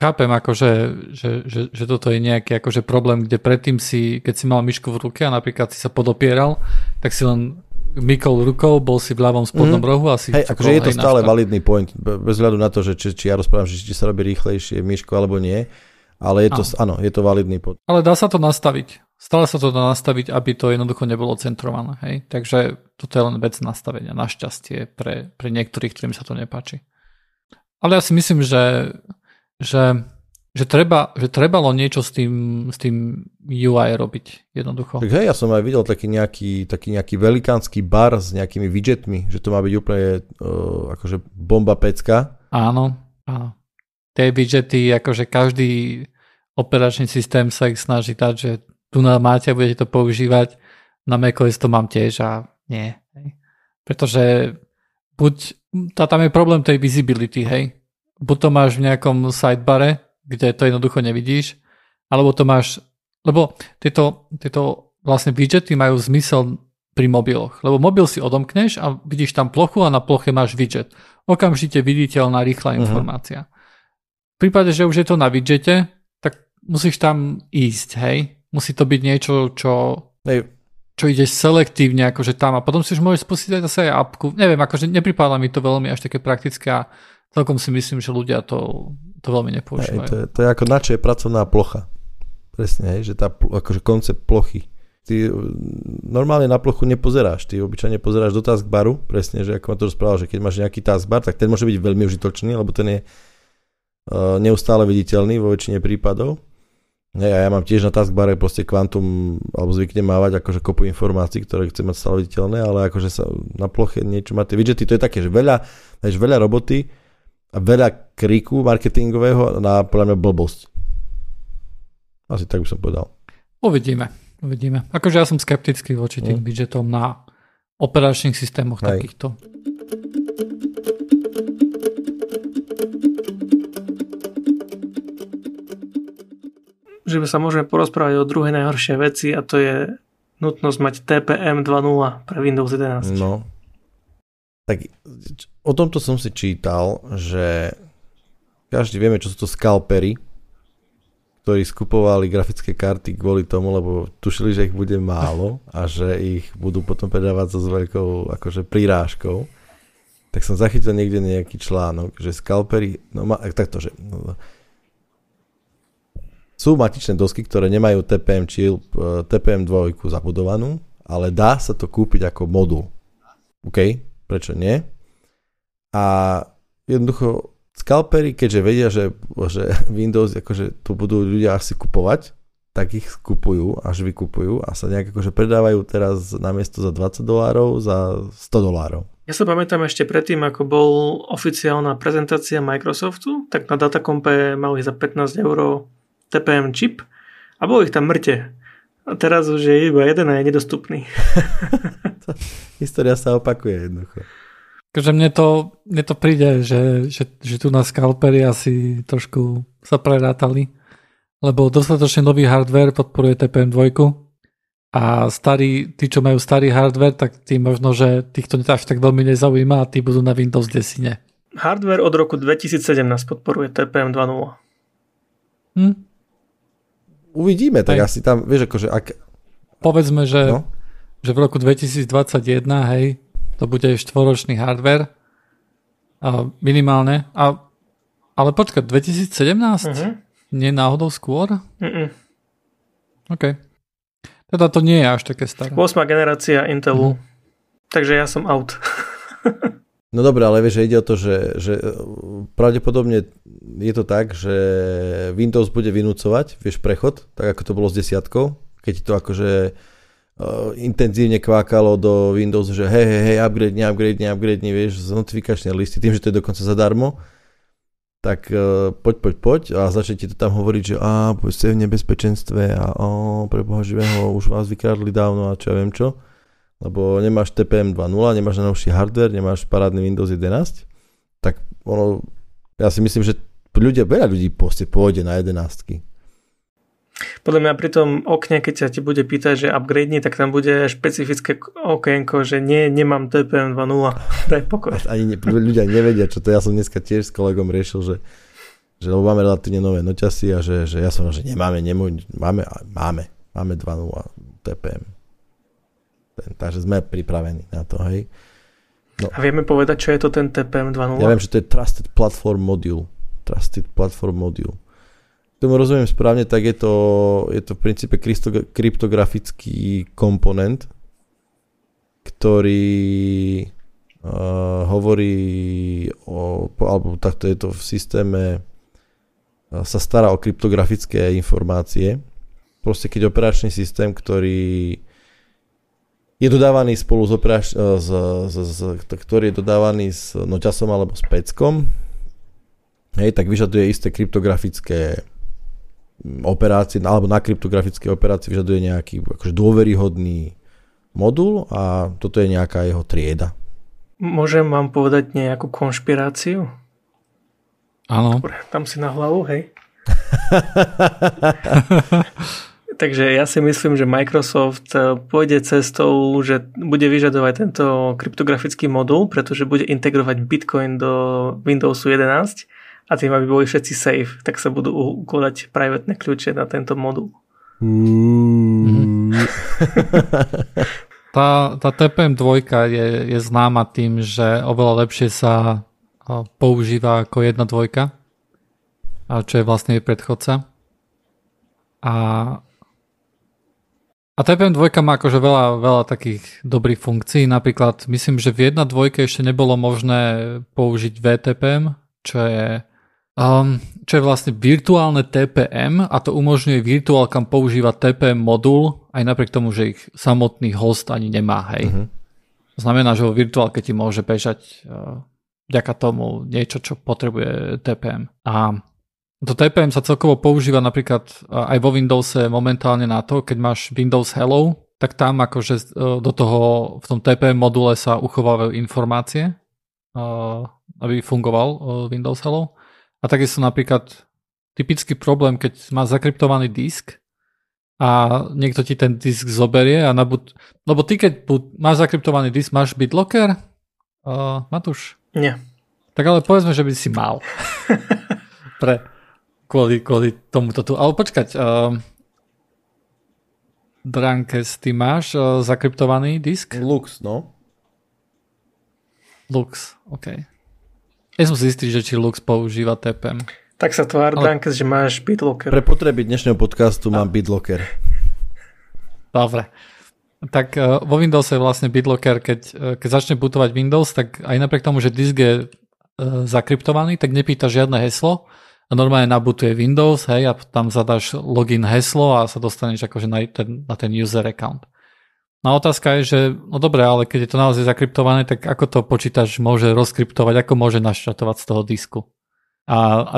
chápem, akože, že, že, že toto je nejaký akože problém, kde predtým si, keď si mal myšku v ruke a napríklad si sa podopieral, tak si len mykol rukou, bol si v ľavom spodnom mm. rohu a si... Hej, akože je to stále validný point, bez hľadu na to, že či, či ja rozprávam, že či sa robí rýchlejšie myško alebo nie, ale je to, áno, je to validný point. Ale dá sa to nastaviť. Stále sa to dá nastaviť, aby to jednoducho nebolo centrované. Hej? Takže toto je len vec nastavenia, našťastie pre, pre niektorých, ktorým sa to nepáči. Ale ja si myslím, že, že, že, treba, že trebalo niečo s tým, s tým UI robiť jednoducho. Tak hej, ja som aj videl taký nejaký, taký nejaký velikánsky bar s nejakými widgetmi, že to má byť úplne uh, akože bomba pecka. Áno, áno. Tie widgety, akože každý operačný systém sa ich snaží dať, že tu na máte a budete to používať, na macOS to mám tiež a nie. Hej. Pretože buď, tá, tam je problém tej visibility, hej. Buď to máš v nejakom sidebare, kde to jednoducho nevidíš, alebo to máš, lebo tieto, tieto vlastne widgety majú zmysel pri mobiloch, lebo mobil si odomkneš a vidíš tam plochu a na ploche máš widget. Okamžite viditeľná rýchla mhm. informácia. Uh-huh. V prípade, že už je to na widgete, musíš tam ísť, hej. Musí to byť niečo, čo... Hej, čo ideš selektívne akože tam a potom si už môžeš spustiť aj zase aj apku. Neviem, akože nepripadá mi to veľmi až také praktické a celkom si myslím, že ľudia to, to veľmi nepoužívajú. Hej, to, je, to je ako na čo je pracovná plocha. Presne, hej, že tá akože koncept plochy. Ty normálne na plochu nepozeráš, ty obyčajne pozeráš do taskbaru, presne, že ako ma to rozprával, že keď máš nejaký taskbar, tak ten môže byť veľmi užitočný, lebo ten je uh, neustále viditeľný vo väčšine prípadov ja, ja mám tiež na taskbare proste kvantum, alebo zvyknem mávať akože kopu informácií, ktoré chcem mať stále viditeľné, ale akože sa na ploche niečo má tie widgety, to je také, že veľa, vieš, veľa roboty a veľa kríku marketingového na podľa mňa blbosť. Asi tak by som povedal. Uvidíme, uvidíme. Akože ja som skeptický voči tým hmm. widgetom na operačných systémoch Hej. takýchto. Že sa môžeme porozprávať o druhej najhoršej veci a to je nutnosť mať TPM 2.0 pre Windows 11. No. Tak o tomto som si čítal, že každý vieme, čo sú to scalpery, ktorí skupovali grafické karty kvôli tomu, lebo tušili, že ich bude málo a že ich budú potom predávať so s veľkou akože prirážkou. Tak som zachytil niekde nejaký článok, že scalpery, no ma, takto, že no, sú matičné dosky, ktoré nemajú TPM e, TPM 2 zabudovanú, ale dá sa to kúpiť ako modul. OK, prečo nie? A jednoducho scalpery, keďže vedia, že, že Windows, akože tu budú ľudia asi kupovať, tak ich skupujú, až vykupujú a sa nejak akože predávajú teraz na miesto za 20 dolárov, za 100 dolárov. Ja sa pamätám ešte predtým, ako bol oficiálna prezentácia Microsoftu, tak na Datacompe mali za 15 eur TPM čip a bolo ich tam mŕte. A teraz už je iba jeden a je nedostupný. História sa opakuje jednoducho. Takže mne to, mne to príde, že, že, že tu na scalpery asi trošku sa prerátali, lebo dostatočne nový hardware podporuje TPM 2 a starí, tí, čo majú starý hardware, tak tí možno, že týchto až tak veľmi nezaujíma a tí budú na Windows 10. Hardware od roku 2017 podporuje TPM 2.0. Hm? Uvidíme, tak hej. asi tam, vieš, akože ak... Povedzme, že, no? že v roku 2021, hej, to bude štvoročný hardware, a minimálne, a, ale počkať, 2017? Uh-huh. Nie náhodou skôr? Uh-uh. OK. Teda to nie je až také staré. 8. generácia Intelu. Uh-huh. Takže ja som out. No dobre, ale vieš, že ide o to, že, že e, pravdepodobne je to tak, že Windows bude vynúcovať, vieš, prechod, tak ako to bolo s desiatkou, keď to akože uh, intenzívne kvákalo do Windows, že hej, hej, hej, upgrade, upgrade, upgrade, vieš, z notifikačnej listy, tým, že to je dokonca zadarmo, tak uh, poď, poď, poď a začne to tam hovoriť, že a, ste v nebezpečenstve a o, pre Boha živého, už vás vykradli dávno a čo ja viem čo lebo nemáš TPM 2.0, nemáš najnovší hardware, nemáš parádny Windows 11, tak ono, ja si myslím, že ľudia, veľa ľudí proste pôjde na 11. Podľa mňa pri tom okne, keď sa ti bude pýtať, že upgrade, tak tam bude špecifické okienko, že nie, nemám TPM 2.0, daj pokoj. Ani ne, ľudia nevedia, čo to ja som dneska tiež s kolegom riešil, že, že lebo máme relatívne nové noťasy a že, že ja som, že nemáme, nemôj, máme, máme, máme 2.0 TPM. Ten, takže sme pripravení na to, hej. No. A vieme povedať, čo je to ten TPM 2.0? Ja viem, že to je Trusted Platform Module. Trusted Platform Module. Tomu rozumiem správne, tak je to, je to v princípe kryptografický komponent, ktorý uh, hovorí o, alebo takto je to v systéme uh, sa stará o kryptografické informácie. Proste keď operačný systém, ktorý je dodávaný spolu s, operač- s, s, s, ktorý je dodávaný s noťasom alebo s peckom, hej, tak vyžaduje isté kryptografické operácie, alebo na kryptografické operácie vyžaduje nejaký akože dôveryhodný modul a toto je nejaká jeho trieda. Môžem vám povedať nejakú konšpiráciu? Áno. Dobre, tam si na hlavu, hej. Takže ja si myslím, že Microsoft eh, pôjde cestou, že bude vyžadovať tento kryptografický modul, pretože bude integrovať Bitcoin do Windowsu 11 a tým, aby boli všetci safe, tak sa budú ukladať privátne kľúče na tento modul. Mm. tá, tá TPM 2 je, je známa tým, že oveľa lepšie sa používa ako jedna dvojka, čo je vlastne jej predchodca. A a TPM 2 má akože veľa, veľa takých dobrých funkcií. Napríklad myslím, že v 1.2 ešte nebolo možné použiť VTPM, čo je um, čo je vlastne virtuálne TPM a to umožňuje virtuálkam používať TPM modul aj napriek tomu, že ich samotný host ani nemá, hej. Uh-huh. Znamená, že vo virtuálke ti môže bežať uh, vďaka tomu niečo, čo potrebuje TPM. A to TPM sa celkovo používa napríklad uh, aj vo Windowse momentálne na to, keď máš Windows Hello, tak tam akože uh, do toho v tom TPM module sa uchovávajú informácie, uh, aby fungoval Windows Hello. A takisto napríklad typický problém, keď má zakryptovaný disk a niekto ti ten disk zoberie a nabud... Lebo ty keď máš zakryptovaný disk, máš BitLocker? Uh, Matúš? Nie. Tak ale povedzme, že by si mal. Pre, kvôli, kvôli tomuto tu. Ale počkať, uh, Drankes, ty máš uh, zakryptovaný disk? Lux, no. Lux, OK. Ja som si istý, že či Lux používa TPM. Tak sa tvár, Ale... Dankes, že máš BitLocker. Pre potreby dnešného podcastu mám BitLocker. Dobre. Tak uh, vo Windowse je vlastne BitLocker, keď, uh, keď začne bootovať Windows, tak aj napriek tomu, že disk je uh, zakryptovaný, tak nepýta žiadne heslo a normálne nabutuje Windows, hej, a tam zadáš login heslo a sa dostaneš akože na ten, na ten user account. No otázka je, že no dobre, ale keď je to naozaj zakryptované, tak ako to počítač môže rozkryptovať, ako môže naštartovať z toho disku? A, a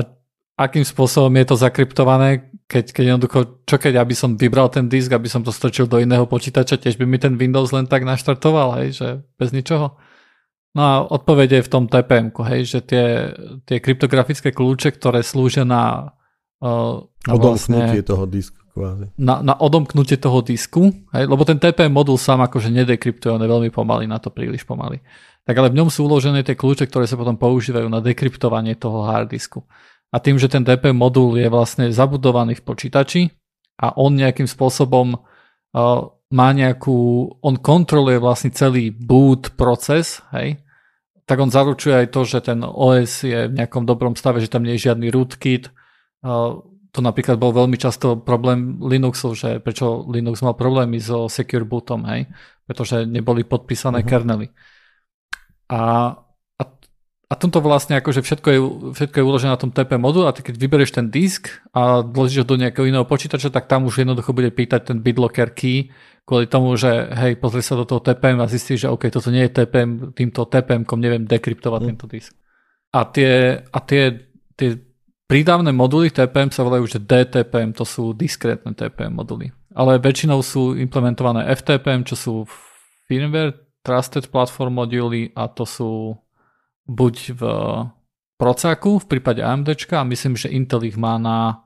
akým spôsobom je to zakryptované, keď, keď jednoducho, čo keď aby som vybral ten disk, aby som to strčil do iného počítača, tiež by mi ten Windows len tak naštartoval, hej, že bez ničoho. No a odpoveď je v tom TPM, hej, že tie, tie kryptografické kľúče, ktoré slúžia na, uh, na vlastne, toho disku kvázi. Na, na odomknutie toho disku, hej, lebo ten TPM modul sám akože nedekryptuje, on je veľmi pomalý, na to príliš pomalý. Tak ale v ňom sú uložené tie kľúče, ktoré sa potom používajú na dekryptovanie toho harddisku. A tým, že ten TPM modul je vlastne zabudovaný v počítači a on nejakým spôsobom uh, má nejakú, on kontroluje vlastne celý boot proces, hej, tak on zaručuje aj to, že ten OS je v nejakom dobrom stave, že tam nie je žiadny rootkit, to napríklad bol veľmi často problém Linuxu, že prečo Linux mal problémy so secure bootom, hej? pretože neboli podpísané uh-huh. kernely. A, a, tomto vlastne akože všetko je, všetko je uložené na tom TP modul a ty keď vyberieš ten disk a vložíš ho do nejakého iného počítača, tak tam už jednoducho bude pýtať ten BitLocker key kvôli tomu, že hej, pozri sa do toho TPM a zistíš, že OK, toto nie je TPM, týmto TPM-kom neviem dekryptovať uh-huh. tento disk. A tie, a tie, tie Prídavné moduly TPM sa volajú, že DTPM, to sú diskrétne TPM moduly. Ale väčšinou sú implementované FTPM, čo sú firmware Trusted Platform moduly a to sú buď v procáku v prípade AMD a myslím, že Intel ich má na,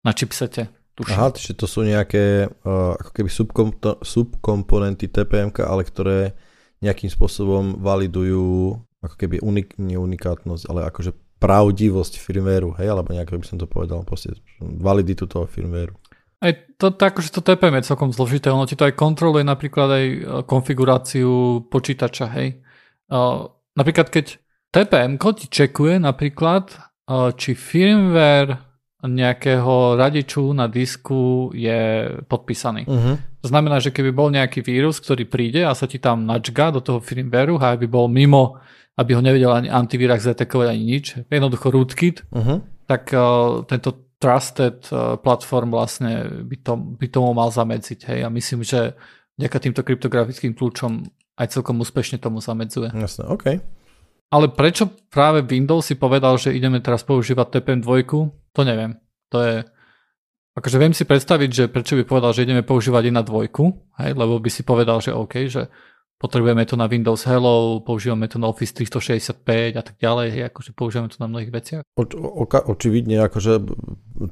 na chipsete. Tuším. Aha, čiže to sú nejaké uh, ako keby subkom- subkomponenty TPM, ale ktoré nejakým spôsobom validujú ako keby unik- nie unikátnosť, ale akože pravdivosť firmwareu, hej, alebo nejak by som to povedal, proste validitu toho firmwareu. Aj to, to, akože to TPM je celkom zložité, ono ti to aj kontroluje napríklad aj e, konfiguráciu počítača, hej. Uh, napríklad keď TPM ti čekuje napríklad, uh, či firmware nejakého radiču na disku je podpísaný. Uh-huh. To znamená, že keby bol nejaký vírus, ktorý príde a sa ti tam načga do toho firmwareu a by bol mimo aby ho nevedel ani antivírus zatekovať ani nič, jednoducho rootkit, uh-huh. tak uh, tento trusted uh, platform vlastne by, to, by tomu mal zamedziť. Hej. A myslím, že vďaka týmto kryptografickým kľúčom aj celkom úspešne tomu zamedzuje. Jasné, OK. Ale prečo práve Windows si povedal, že ideme teraz používať TPM 2, to neviem. To je... Akože viem si predstaviť, že prečo by povedal, že ideme používať na dvojku, hej, lebo by si povedal, že OK, že potrebujeme to na Windows Hello, používame to na Office 365 a tak ďalej, hej, akože používame to na mnohých veciach. O, o, očividne, akože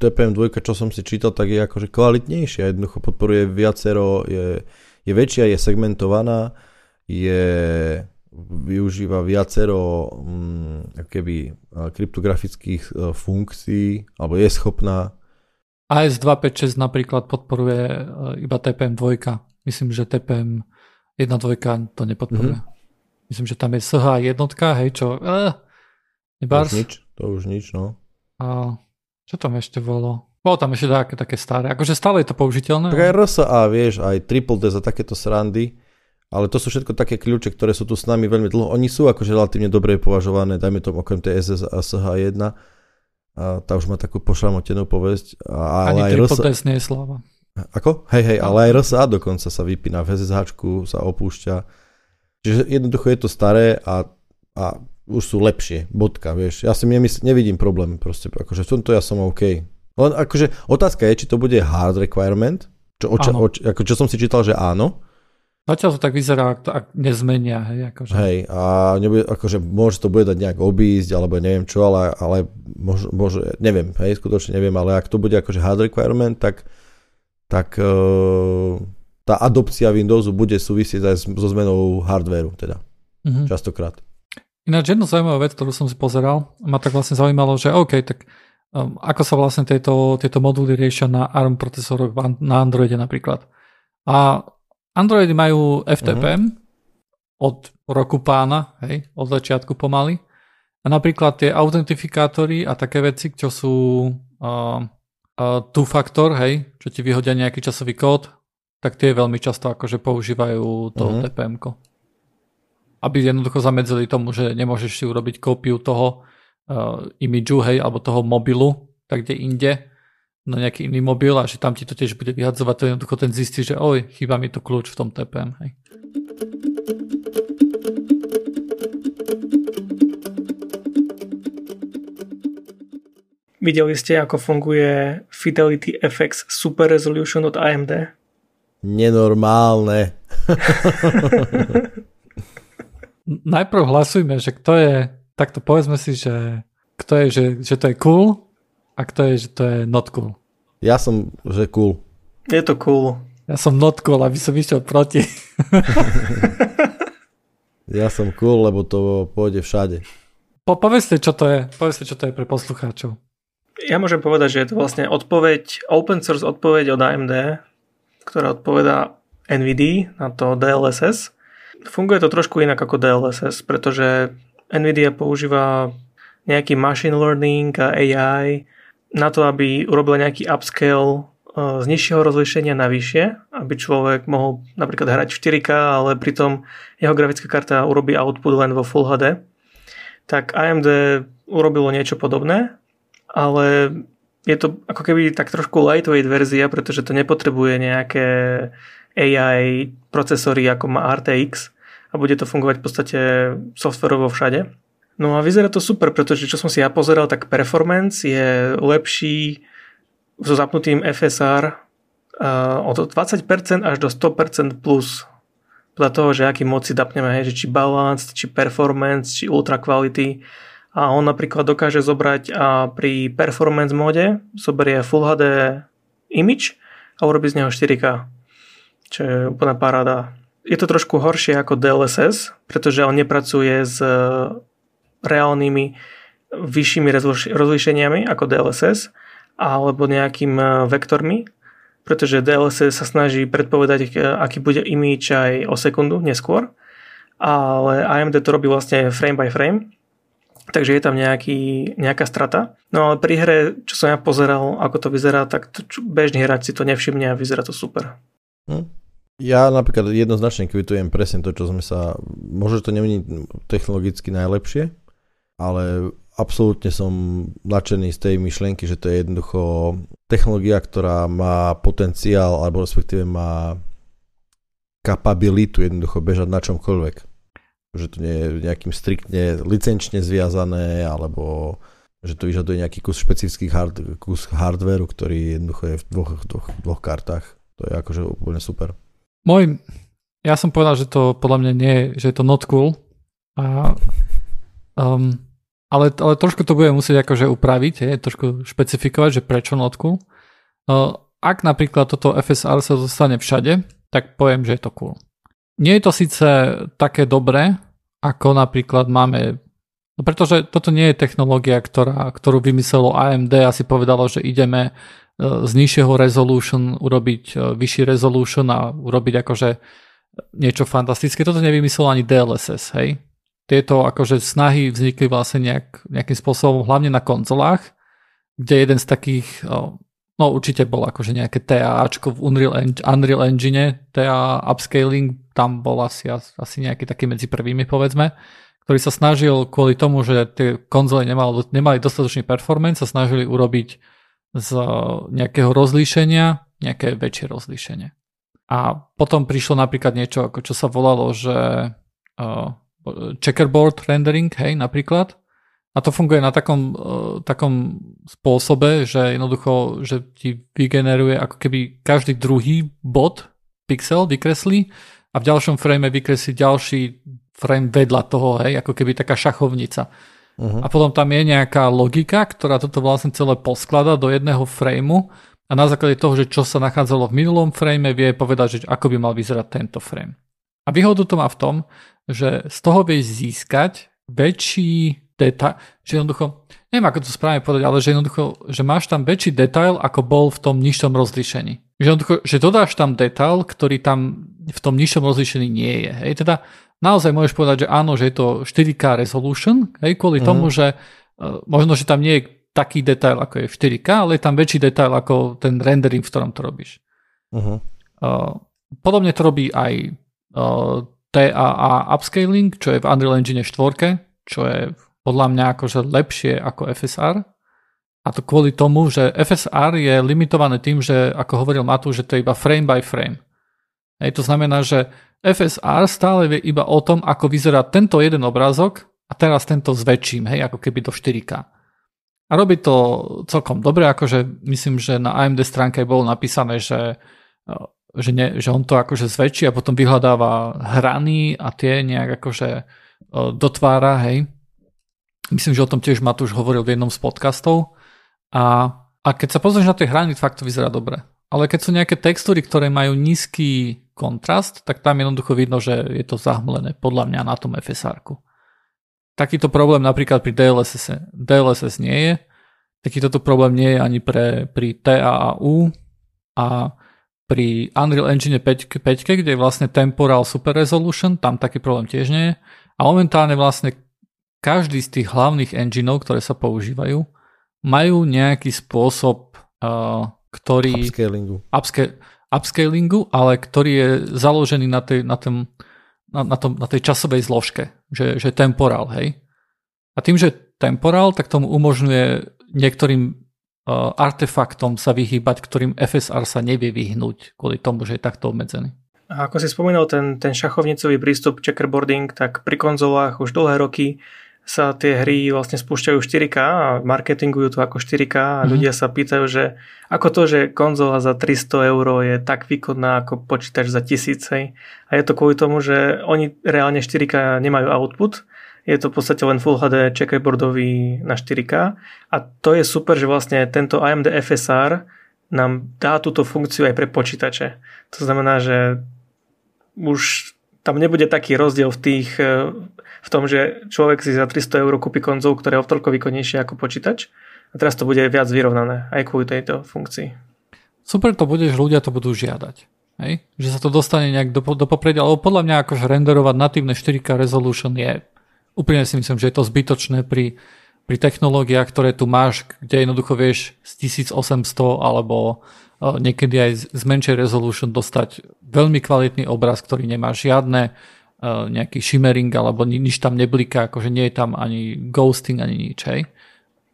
TPM2, čo som si čítal, tak je akože kvalitnejšia, jednoducho podporuje viacero, je, je väčšia, je segmentovaná, je využíva viacero hm, keby kryptografických e, funkcií, alebo je schopná. AS256 napríklad podporuje e, iba TPM2. Myslím, že TPM Jedna dvojka to nepodporuje. Mm-hmm. Myslím, že tam je SH jednotka, hej, čo... Eh, nebars. To už nič, to už nič, no. A čo tam ešte bolo? Bolo tam ešte také, také staré. Akože stále je to použiteľné. Tak aj RSA, vieš, aj Triple D za takéto srandy. Ale to sú všetko také kľúče, ktoré sú tu s nami veľmi dlho. Oni sú akože relatívne dobre považované, dajme tomu okrem tej SS a SH1. a tá už má takú pošramotenú povesť. A, ale Ani aj nie je sláva. Ako? Hej, hej, ale aj RSA dokonca sa vypína, v SSH sa opúšťa. Čiže jednoducho je to staré a, a už sú lepšie, bodka, vieš. Ja si nemysl- nevidím problém, proste, akože v tomto ja som OK. Len akože otázka je, či to bude hard requirement, čo, oča, oč, ako, čo som si čítal, že áno, Zatiaľ to tak vyzerá, ak, to, ak nezmenia. Hej, akože. hej a nebude, akože môže to bude dať nejak obísť, alebo neviem čo, ale, ale môže, môže, neviem, hej, skutočne neviem, ale ak to bude akože hard requirement, tak, tak uh, tá adopcia Windowsu bude súvisieť aj so zmenou hardwareu, teda. Mm-hmm. Častokrát. Ináč jedna zaujímavá vec, ktorú som si pozeral, ma tak vlastne zaujímalo, že OK, tak um, ako sa vlastne tieto, tieto moduly riešia na ARM procesoroch na Androide napríklad. A Androidy majú FTP. Mhm. od roku pána, hej, od začiatku pomaly. A napríklad tie autentifikátory a také veci, čo sú uh, uh, two-factor, hej, čo ti vyhodia nejaký časový kód, tak tie veľmi často akože používajú to uh-huh. tpm Aby jednoducho zamedzili tomu, že nemôžeš si urobiť kópiu toho uh, imidžu, hej, alebo toho mobilu, tak kde inde, na nejaký iný mobil a že tam ti to tiež bude vyhadzovať, to jednoducho ten zistí, že oj, chýba mi to kľúč v tom TPM. Hej. Videli ste, ako funguje Fidelity FX Super Resolution od AMD? Nenormálne. Najprv hlasujme, že kto je, takto povedzme si, že kto je, že, že to je cool a kto je, že to je not cool? Ja som, že cool. Je to cool. Ja som not cool, aby som išiel proti. ja som cool, lebo to pôjde všade. Po, povedzte, čo to je. Povedzte, čo to je pre poslucháčov. Ja môžem povedať, že je to vlastne odpoveď, open source odpoveď od AMD, ktorá odpovedá NVIDIA na to DLSS. Funguje to trošku inak ako DLSS, pretože NVIDIA používa nejaký machine learning a AI na to, aby urobil nejaký upscale e, z nižšieho rozlišenia na vyššie, aby človek mohol napríklad hrať 4K, ale pritom jeho grafická karta urobí output len vo Full HD, tak AMD urobilo niečo podobné, ale je to ako keby tak trošku lightweight verzia, pretože to nepotrebuje nejaké AI procesory ako má RTX a bude to fungovať v podstate softverovo všade. No a vyzerá to super, pretože čo som si ja pozeral, tak performance je lepší so zapnutým FSR uh, od 20% až do 100% plus podľa toho, že aký moc si dapneme, hej, že či balanced, či performance, či ultra quality a on napríklad dokáže zobrať a pri performance mode zoberie Full HD image a urobí z neho 4K, čo je úplná paráda. Je to trošku horšie ako DLSS, pretože on nepracuje s reálnymi vyššími rozlíšeniami ako DLSS alebo nejakým e, vektormi, pretože DLSS sa snaží predpovedať, e, aký bude image aj o sekundu neskôr, ale AMD to robí vlastne frame by frame, takže je tam nejaký, nejaká strata. No ale pri hre, čo som ja pozeral, ako to vyzerá, tak to, bežný hráč si to nevšimne a vyzerá to super. Hm. Ja napríklad jednoznačne kvitujem presne to, čo sme sa... Možno to není technologicky najlepšie, ale absolútne som nadšený z tej myšlienky, že to je jednoducho technológia, ktorá má potenciál, alebo respektíve má kapabilitu jednoducho bežať na čomkoľvek. Že to nie je nejakým striktne licenčne zviazané, alebo že to vyžaduje nejaký kus špecifických hard, kus hardwareu, ktorý jednoducho je v dvoch, dvoch, dvoch kartách. To je akože úplne super. Môj, ja som povedal, že to podľa mňa nie, že je to not cool. A um, ale, ale trošku to budeme musieť akože upraviť, je, trošku špecifikovať, že prečo notku. Ak napríklad toto FSR sa dostane všade, tak poviem, že je to cool. Nie je to síce také dobré, ako napríklad máme No pretože toto nie je technológia, ktorá, ktorú vymyslelo AMD a si povedalo, že ideme z nižšieho resolution urobiť vyšší resolution a urobiť akože niečo fantastické. Toto nevymyslel ani DLSS, hej tieto akože snahy vznikli vlastne nejak, nejakým spôsobom, hlavne na konzolách, kde jeden z takých, no určite bol akože nejaké TAAčko v Unreal, Unreal Engine, TA upscaling, tam bol asi, asi nejaký taký medzi prvými povedzme, ktorý sa snažil kvôli tomu, že tie konzole nemali, nemali dostatočný performance, sa snažili urobiť z nejakého rozlíšenia nejaké väčšie rozlíšenie. A potom prišlo napríklad niečo, čo sa volalo, že checkerboard rendering, hej, napríklad. A to funguje na takom, uh, takom spôsobe, že jednoducho, že ti vygeneruje ako keby každý druhý bod pixel vykreslí a v ďalšom frame vykreslí ďalší frame vedľa toho, hej, ako keby taká šachovnica. Uh-huh. A potom tam je nejaká logika, ktorá toto vlastne celé posklada do jedného frameu a na základe toho, že čo sa nachádzalo v minulom frame, vie povedať, že ako by mal vyzerať tento frame. A výhodu to má v tom, že z toho vieš získať väčší detail, že jednoducho, neviem ako to správne povedať, ale že jednoducho, že máš tam väčší detail, ako bol v tom nižšom rozlíšení. Že jednoducho, že dodáš tam detail, ktorý tam v tom nižšom rozlíšení nie je. Hej, teda naozaj môžeš povedať, že áno, že je to 4K resolution, hej, kvôli mm. tomu, že uh, možno, že tam nie je taký detail, ako je v 4K, ale je tam väčší detail ako ten rendering, v ktorom to robíš. Uh-huh. Uh, podobne to robí aj uh, TAA upscaling, čo je v Unreal Engine 4, čo je podľa mňa akože lepšie ako FSR. A to kvôli tomu, že FSR je limitované tým, že ako hovoril Matu, že to je iba frame by frame. Hej, to znamená, že FSR stále vie iba o tom, ako vyzerá tento jeden obrázok a teraz tento zväčším, hej, ako keby do 4K. A robí to celkom dobre, akože myslím, že na AMD stránke bolo napísané, že, že, ne, že on to akože zväčší a potom vyhľadáva hrany a tie nejak akože e, dotvára, hej. Myslím, že o tom tiež Matúš hovoril v jednom z podcastov. A, a keď sa pozrieš na tie hrany, fakt to vyzerá dobre. Ale keď sú nejaké textúry, ktoré majú nízky kontrast, tak tam jednoducho vidno, že je to zahmlené podľa mňa na tom FSR-ku. Takýto problém napríklad pri DLSS, DLSS nie je. Takýto problém nie je ani pre, pri TAAU a pri Unreal Engine 5, 5, kde je vlastne Temporal Super Resolution, tam taký problém tiež nie je. A momentálne vlastne každý z tých hlavných engineov, ktoré sa používajú, majú nejaký spôsob, uh, ktorý... Upscalingu. Upsca- upscalingu, ale ktorý je založený na, tej, na tom na, na, tom, na tej časovej zložke, že, že temporál, hej. A tým, že temporál, tak tomu umožňuje niektorým artefaktom sa vyhýbať, ktorým FSR sa nevie vyhnúť kvôli tomu, že je takto obmedzený. A ako si spomínal, ten, ten šachovnicový prístup checkerboarding, tak pri konzolách už dlhé roky sa tie hry vlastne spúšťajú 4K a marketingujú to ako 4K a mm-hmm. ľudia sa pýtajú, že ako to, že konzola za 300 eur je tak výkonná ako počítač za 1000. Hej. A je to kvôli tomu, že oni reálne 4K nemajú output, je to v podstate len Full HD checkerboardový na 4K a to je super, že vlastne tento AMD FSR nám dá túto funkciu aj pre počítače. To znamená, že už tam nebude taký rozdiel v tých v tom, že človek si za 300 eur kúpi konzol, ktorá je o toľko výkonnejšia ako počítač a teraz to bude viac vyrovnané aj kvôli tejto funkcii. Super to bude, že ľudia to budú žiadať. Hej? Že sa to dostane nejak do, do popredia, ale podľa mňa akože renderovať natívne 4K resolution je úplne si myslím, že je to zbytočné pri, pri technológiách, ktoré tu máš, kde jednoducho vieš z 1800 alebo uh, niekedy aj z, menšej resolution dostať veľmi kvalitný obraz, ktorý nemá žiadne E, nejaký shimmering alebo nič tam nebliká, akože nie je tam ani ghosting, ani nič, hej.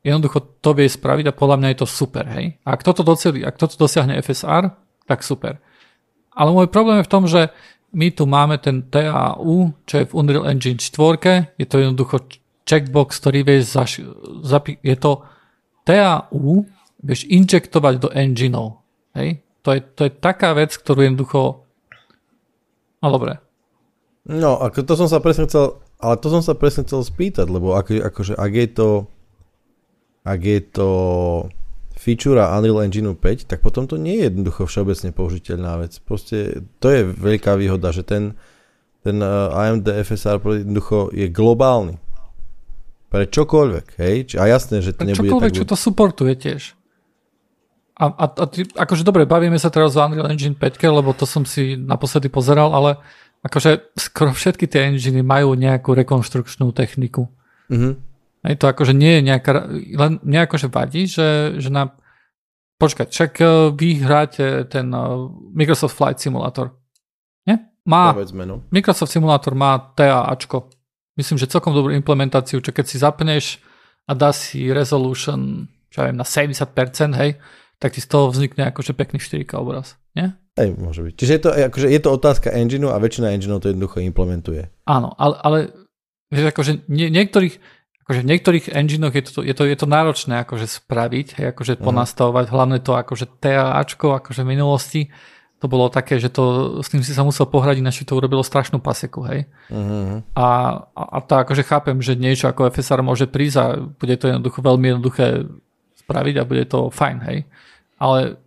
Jednoducho to vie spraviť a podľa mňa je to super, hej. A ak toto, docelí, ak toto dosiahne FSR, tak super. Ale môj problém je v tom, že my tu máme ten TAU, čo je v Unreal Engine 4, je to jednoducho checkbox, ktorý vieš zaš- zapi- je to TAU, vieš injektovať do engineov. Hej? To je, to je taká vec, ktorú jednoducho no dobre, No, ako to som sa presne chcel, ale to som sa presne chcel spýtať, lebo ako, akože ak je to ak je to feature Unreal Engine 5, tak potom to nie je jednoducho všeobecne použiteľná vec. Proste to je veľká výhoda, že ten, ten eh, AMD FSR jednoducho je globálny. Pre čokoľvek, hej? A jasné, že to Pre nebude čokoľvek, tak... čo to supportuje tiež. A, a, a ty, akože dobre, bavíme sa teraz o Unreal Engine 5, lebo to som si naposledy pozeral, ale Akože skoro všetky tie enginy majú nejakú rekonštrukčnú techniku. Mm-hmm. Aj to akože nie je nejaká, len mňa akože vadí, že, že na počkať, však e, vy hráte ten e, Microsoft Flight Simulator. Nie? Má, no. Microsoft Simulator má TAAčko. myslím, že celkom dobrú implementáciu, čo keď si zapneš a dá si resolution, čo ja viem, na 70%, hej, tak ti z toho vznikne akože pekný 4K obraz, nie? Hej, môže byť. Čiže je to, akože je to otázka engineu a väčšina engineov to jednoducho implementuje. Áno, ale, ale vieš, akože nie, niektorých, akože v niektorých enginoch je to, je to, je to náročné akože spraviť, hej, akože uh-huh. ponastavovať, hlavne to akože TAAčko, akože v minulosti, to bolo také, že to, s tým si sa musel pohrať, ináč to urobilo strašnú paseku, hej. Uh-huh. A, a, to akože chápem, že niečo ako FSR môže prísť a bude to jednoducho veľmi jednoduché spraviť a bude to fajn, hej. Ale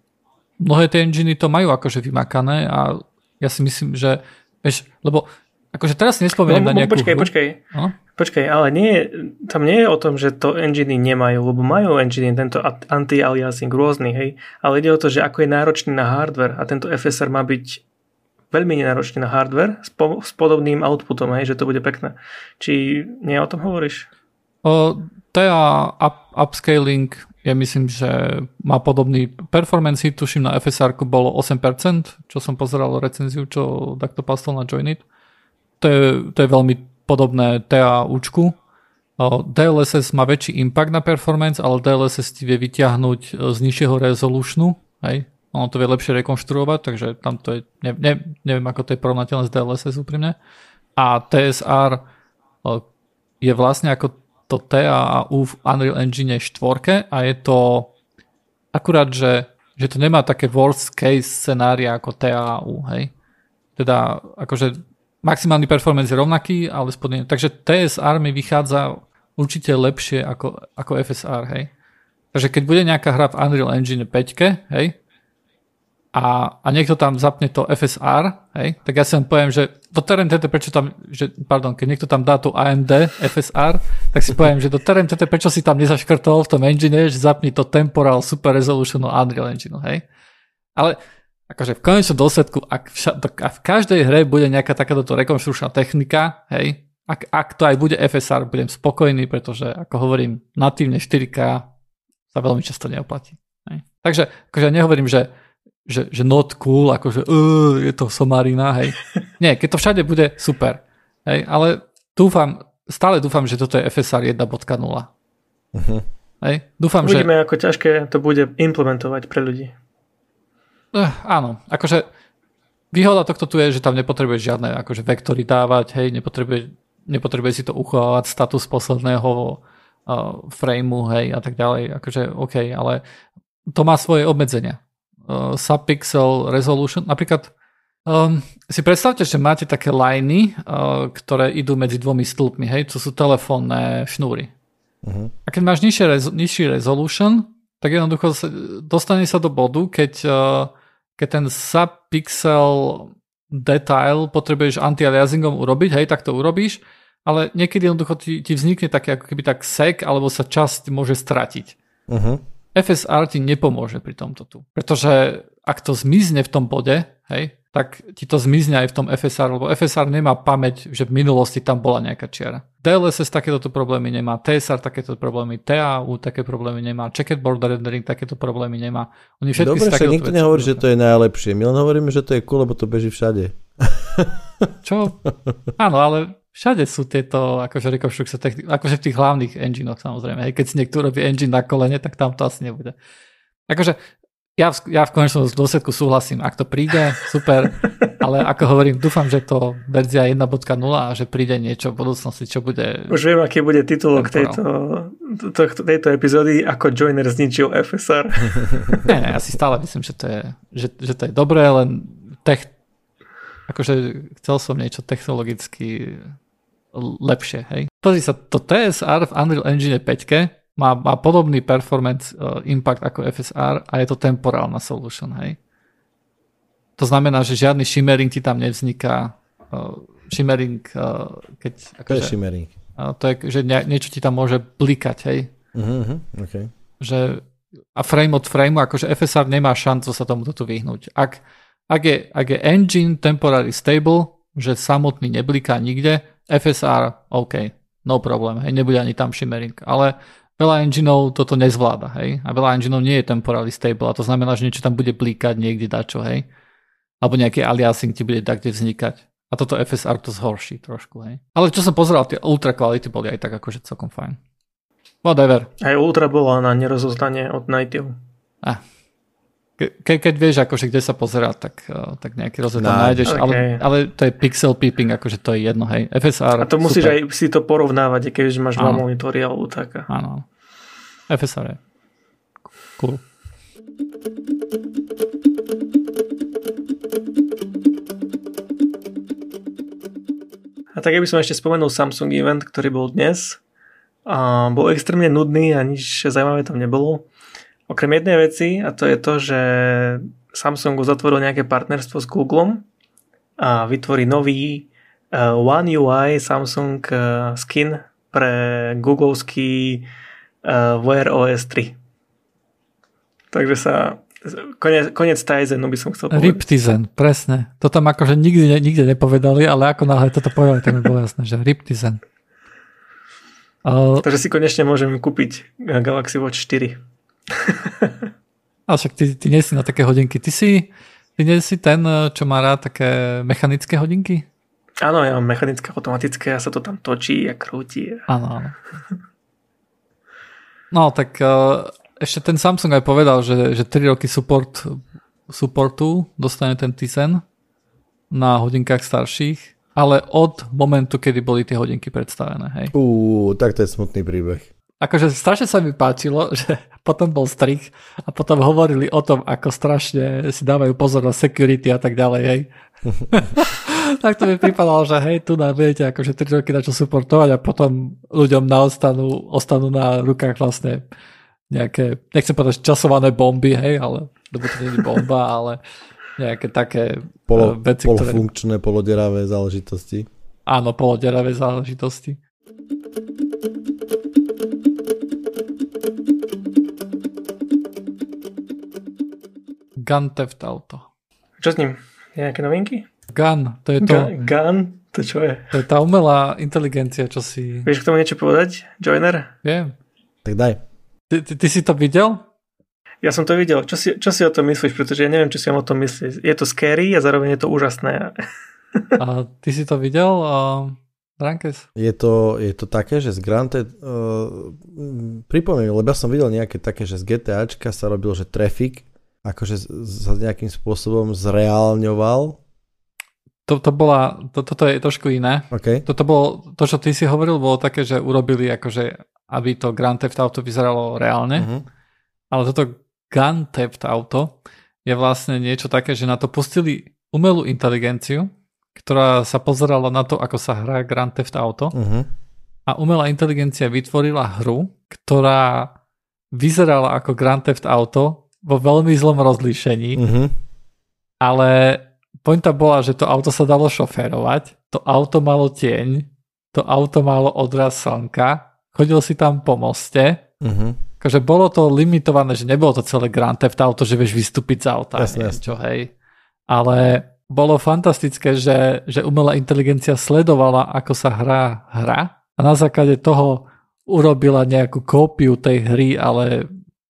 mnohé tie enginy to majú akože vymakané a ja si myslím, že vieš, lebo akože teraz nespomeniem no, na nejakú Počkaj, hru. počkaj. No? Počkaj, ale nie, tam nie je o tom, že to enginy nemajú, lebo majú enginy, tento anti-aliasing rôzny, hej, ale ide o to, že ako je náročný na hardware a tento FSR má byť veľmi nenáročný na hardware s, po, s podobným outputom, hej, že to bude pekné. Či nie o tom hovoríš? O, TA up, upscaling ja myslím, že má podobný performance, tuším na FSR bolo 8%, čo som pozeral recenziu, čo takto pastol na Joinit. To je, to je veľmi podobné TA účku. DLSS má väčší impact na performance, ale DLSS ti vie vyťahnuť z nižšieho resolutionu, hej, ono to vie lepšie rekonštruovať, takže tam to je, ne, ne, neviem ako to je porovnateľné s DLSS úprimne. A TSR je vlastne ako to TAU v Unreal Engine 4 a je to akurát, že, že to nemá také worst case scenária ako TAU, hej. Teda akože maximálny performance je rovnaký, ale spodne, takže TSR mi vychádza určite lepšie ako, ako FSR, hej. Takže keď bude nejaká hra v Unreal Engine 5, hej, a, a niekto tam zapne to FSR, hej, tak ja si len poviem, že do TRMTT, prečo tam, že, pardon, keď niekto tam dá tu AMD FSR, tak si poviem, že do TRMTT, prečo si tam nezaškrtol v tom engine, že zapni to Temporal Super Resolution Unreal Engine, hej. Ale akože v konečnom dôsledku, ak, vša, ak v každej hre bude nejaká takáto rekonštrukčná technika, hej, ak, ak to aj bude FSR, budem spokojný, pretože ako hovorím, natívne 4K sa veľmi často neoplatí. Hej. Takže akože ja nehovorím, že že, že not cool, akože uh, je to somarina, hej. Nie, keď to všade bude, super. Hej, ale dúfam, stále dúfam, že toto je FSR 1.0. Uh-huh. Hej, dúfam, Uvidíme, že... ako ťažké to bude implementovať pre ľudí. Uh, áno, akože výhoda tohto tu je, že tam nepotrebuješ žiadne akože vektory dávať, hej, nepotrebuje, nepotrebuje si to uchovávať status posledného uh, frameu, hej, a tak ďalej, akože OK, ale to má svoje obmedzenia uh, subpixel resolution. Napríklad um, si predstavte, že máte také liney, uh, ktoré idú medzi dvomi stĺpmi, hej, to sú telefónne šnúry. Uh-huh. A keď máš nižšie, rezo- nižší resolution, tak jednoducho sa, dostane sa do bodu, keď, uh, keď ten subpixel detail potrebuješ anti-aliasingom urobiť, hej, tak to urobíš, ale niekedy jednoducho ti, ti vznikne také ako keby tak sek, alebo sa časť môže stratiť. Uh-huh. FSR ti nepomôže pri tomto tu. Pretože ak to zmizne v tom bode, hej, tak ti to zmizne aj v tom FSR, lebo FSR nemá pamäť, že v minulosti tam bola nejaká čiara. DLSS takéto problémy nemá, TSR takéto problémy, TAU také problémy nemá, checkerboard rendering takéto problémy nemá. Oni všetky Dobre, však nikto nehovorí, že to je najlepšie. My len hovoríme, že to je cool, lebo to beží všade. Čo? Áno, ale Všade sú tieto akože rekonštrukcie, akože v tých hlavných enginoch samozrejme. Hej, keď si niekto robí engine na kolene, tak tam to asi nebude. Akože ja v, ja v konečnom dôsledku súhlasím, ak to príde, super, ale ako hovorím, dúfam, že to verzia 1.0 a že príde niečo v budúcnosti, čo bude... Už viem, aký bude titulok tejto, to, tejto epizódy, ako Joiner zničil FSR. Nie, nie, ja si stále myslím, že to je, že, že to je dobré, len tech, akože chcel som niečo technologicky lepšie. Hej. Pozri sa, to TSR v Unreal Engine 5 má, má podobný performance uh, impact ako FSR a je to temporálna solution. Hej. To znamená, že žiadny shimmering ti tam nevzniká. Uh, shimmering, uh, keď... Ako, to je shimmering. Uh, to je, že nie, niečo ti tam môže blikať, hej. Uh-huh, okay. Že a frame od frameu, akože FSR nemá šancu sa tomuto tu vyhnúť. Ak, ak, je, ak je engine temporary stable, že samotný nebliká nikde, FSR, OK, no problém, hej, nebude ani tam shimmering, ale veľa engineov toto nezvláda, hej, a veľa engineov nie je temporally stable, a to znamená, že niečo tam bude blíkať niekde dačo, hej, alebo nejaký aliasing ti bude tak, kde vznikať. A toto FSR to zhorší trošku, hej. Ale čo som pozeral, tie ultra kvality boli aj tak akože celkom fajn. Whatever. Aj ultra bola na nerozoznanie od native. Ah. Ke, keď vieš, akože kde sa pozerá, tak, uh, tak nejaký rozhľad no, nájdeš, okay. ale, ale to je pixel peeping, akože to je jedno, hej. FSR, A to musíš super. aj si to porovnávať, keď máš dva monitory alebo tak. Áno. FSR je cool. A tak by som ešte spomenul Samsung event, ktorý bol dnes. A bol extrémne nudný a nič zaujímavé tam nebolo. Okrem jednej veci, a to je to, že Samsung uzatvoril nejaké partnerstvo s Googlem a vytvorí nový uh, One UI Samsung uh, skin pre Googleovský uh, Wear OS 3. Takže sa Konec, konec Tizenu by som chcel povedať. Riptizen, presne. To tam akože nikdy, nikde nepovedali, ale ako náhle toto povedali, tak mi bolo jasné, že Riptizen. Uh, Takže si konečne môžem kúpiť Galaxy Watch 4. A však ty, ty nie si na také hodinky. Ty si, ty nie si ten, čo má rád také mechanické hodinky? Áno, ja mám mechanické, automatické a sa to tam točí a krúti. Áno, áno. No, tak uh, ešte ten Samsung aj povedal, že, že 3 roky support, supportu dostane ten Tizen na hodinkách starších, ale od momentu, kedy boli tie hodinky predstavené. Hej. Uú, tak to je smutný príbeh akože strašne sa mi páčilo, že potom bol strich a potom hovorili o tom, ako strašne si dávajú pozor na security a tak ďalej, hej. tak to mi pripadalo, že hej, tu nám viete akože 3 roky na čo suportovať a potom ľuďom na ostanú, ostanú na rukách vlastne nejaké, nechcem povedať časované bomby, hej, ale, lebo to nie je bomba, ale nejaké také Polo, veci, polofunkčné, ktoré... poloderavé záležitosti. Áno, poloderavé záležitosti. Gun Theft Auto. Čo s ním? Nejaké novinky? Gun, to je to... Gun? To čo je? To je tá umelá inteligencia, čo si... Vieš k tomu niečo povedať, Joiner? Viem. Tak daj. Ty, ty, ty si to videl? Ja som to videl. Čo si, čo si o tom myslíš? Pretože ja neviem, čo si o tom myslíš. Je to scary a zároveň je to úžasné. a ty si to videl? Uh... Je to, je to také, že z Granted, uh, pripomínam, lebo ja som videl nejaké také, že z GTAčka sa robil, že traffic akože sa nejakým spôsobom zreálňoval? To, to bola, to, toto je trošku iné. Okay. Toto bolo, to, čo ty si hovoril, bolo také, že urobili akože, aby to Grand Theft Auto vyzeralo reálne. Uh-huh. Ale toto Grand Theft Auto je vlastne niečo také, že na to pustili umelú inteligenciu, ktorá sa pozerala na to, ako sa hrá Grand Theft Auto. Uh-huh. A umelá inteligencia vytvorila hru, ktorá vyzerala ako Grand Theft Auto, vo veľmi zlom rozlíšení, mm-hmm. ale pointa bola, že to auto sa dalo šoférovať, to auto malo tieň, to auto malo odraz slnka, chodil si tam po moste, mm-hmm. akože bolo to limitované, že nebolo to celé Grand Theft Auto, že vieš vystúpiť z auta, jasne, jasne. čo, hej. Ale bolo fantastické, že, že umelá inteligencia sledovala, ako sa hrá hra a na základe toho urobila nejakú kópiu tej hry, ale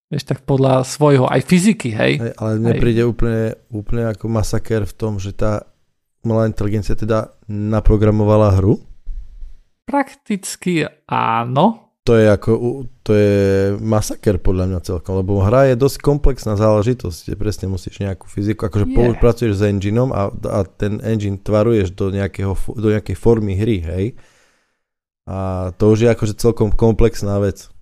Vieš, tak podľa svojho, aj fyziky, hej. hej ale mne hej. príde úplne, úplne ako masaker v tom, že tá umelá inteligencia teda naprogramovala hru? Prakticky áno. To je ako, to je masaker podľa mňa celkom, lebo hra je dosť komplexná záležitosť, kde presne musíš nejakú fyziku, akože yeah. pracuješ s engineom a, a ten engine tvaruješ do, nejakého, do nejakej formy hry, hej. A to už je akože celkom komplexná vec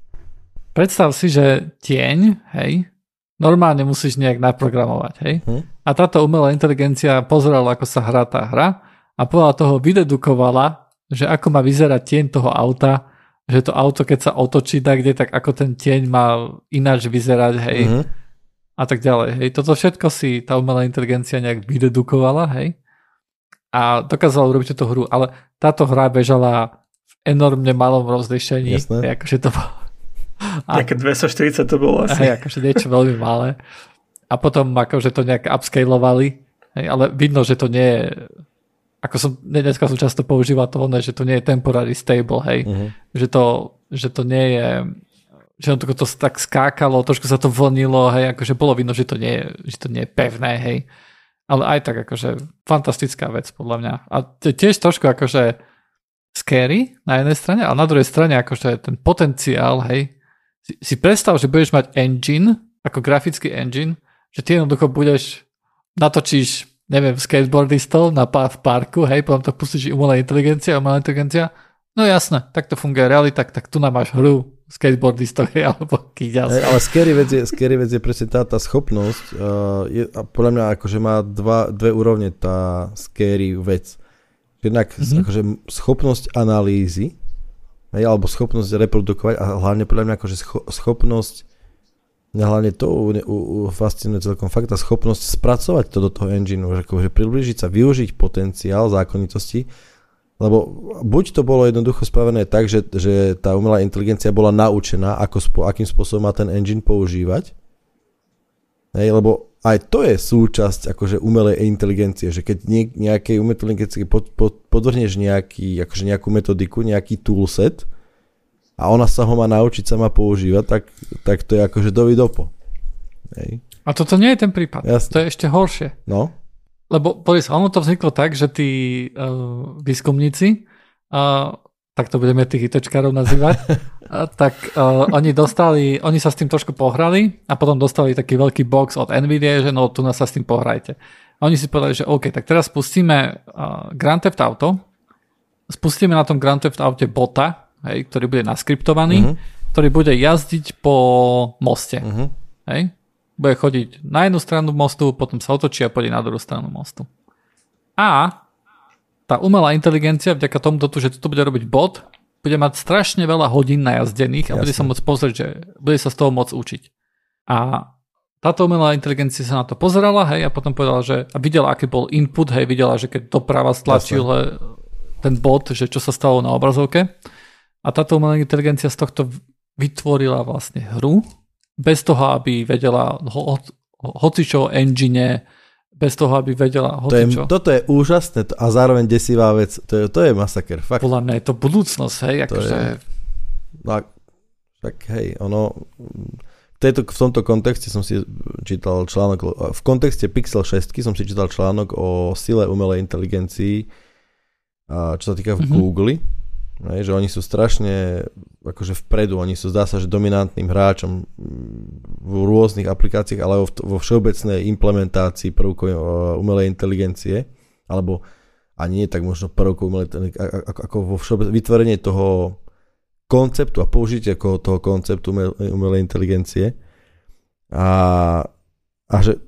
predstav si, že tieň, hej, normálne musíš nejak naprogramovať, hej. Hm? A táto umelá inteligencia pozerala, ako sa hrá tá hra a podľa toho vydedukovala, že ako má vyzerať tieň toho auta, že to auto, keď sa otočí tak kde, tak ako ten tieň má ináč vyzerať, hej. Mm-hmm. A tak ďalej, hej. Toto všetko si tá umelá inteligencia nejak vydedukovala, hej. A dokázala urobiť túto hru, ale táto hra bežala v enormne malom rozlišení. Jasné. Akože to bolo a, Nejaké 240 to bolo asi. Hej, akože niečo veľmi malé. A potom akože to nejak upscalovali, hej, ale vidno, že to nie je ako som, dneska som často používal to, že to nie je temporary stable, hej, uh-huh. že, to, že to nie je že on to, to tak skákalo, trošku sa to vlnilo, hej, akože bolo vidno, že to nie je, že to nie je pevné, hej. ale aj tak akože fantastická vec podľa mňa. A tiež trošku akože scary na jednej strane, ale na druhej strane akože ten potenciál, hej, si, si predstav, že budeš mať engine, ako grafický engine, že ty jednoducho budeš, natočíš, neviem, skateboardistov na v parku, hej, potom to pustíš umelá inteligencia, umelá inteligencia, no jasné, tak to funguje realita, tak, tu nám máš hru skateboardistov, hej, alebo kýďal. Hey, ale scary vec, je, scary vec je presne tá, tá schopnosť, uh, je, a podľa mňa akože má dva, dve úrovne tá scary vec. Jednak mm-hmm. akože schopnosť analýzy, hej, alebo schopnosť reprodukovať a hlavne podľa mňa akože scho- schopnosť mňa hlavne to u, u, u fascinuje celkom fakt tá schopnosť spracovať to do toho engineu, že akože približiť sa, využiť potenciál zákonitosti, lebo buď to bolo jednoducho spravené tak, že, že tá umelá inteligencia bola naučená, ako akým spôsobom má ten engine používať, hej, lebo aj to je súčasť akože umelej inteligencie, že keď nejakej umelej inteligencii pod, pod, podvrhneš nejaký, akože nejakú metodiku, nejaký toolset, a ona sa ho má naučiť sa má používať, tak, tak to je akože dovidopo. Hej. A toto nie je ten prípad. Jasne. To je ešte horšie. No. Lebo povedz, ono to vzniklo tak, že tí uh, výskumníci, uh, tak to budeme tých ITčkárov nazývať, tak uh, oni dostali, oni sa s tým trošku pohrali a potom dostali taký veľký box od NVIDIA, že no tu nás sa s tým pohrajte. A oni si povedali, že OK, tak teraz spustíme uh, Grand Theft Auto, spustíme na tom Grand Theft Auto bota, hej, ktorý bude naskriptovaný, uh-huh. ktorý bude jazdiť po moste. Uh-huh. Hej. Bude chodiť na jednu stranu mostu, potom sa otočí a pôjde na druhú stranu mostu. A tá umelá inteligencia, vďaka tomu, že to bude robiť bot, bude mať strašne veľa hodín najazdených a Jasne. bude sa môcť pozrieť, že bude sa z toho môcť učiť. A táto umelá inteligencia sa na to pozerala, hej, a potom povedala, že a videla, aký bol input, hej, videla, že keď doprava stlačil hej, ten bot, že čo sa stalo na obrazovke, a táto umelá inteligencia z tohto vytvorila vlastne hru, bez toho, aby vedela ho, hocičo o engine, bez toho, aby vedela hocičo. To je, toto je úžasné a zároveň desivá vec. To je, to je masaker, fakt. Podľa mňa je to budúcnosť, hej, akože... No, tak hej, ono... Tejto, v tomto kontexte som si čítal článok, v kontexte Pixel 6 som si čítal článok o sile umelej inteligencii, čo sa týka v mm-hmm. Google Hej, že oni sú strašne akože vpredu, oni sú zdá sa, že dominantným hráčom v rôznych aplikáciách, ale vo všeobecnej implementácii prvkov e, umelej inteligencie, alebo ani nie tak možno prvkov umelej ako vo všeobec, vytvorenie toho konceptu a použitie toho konceptu umelej inteligencie. A, a, že,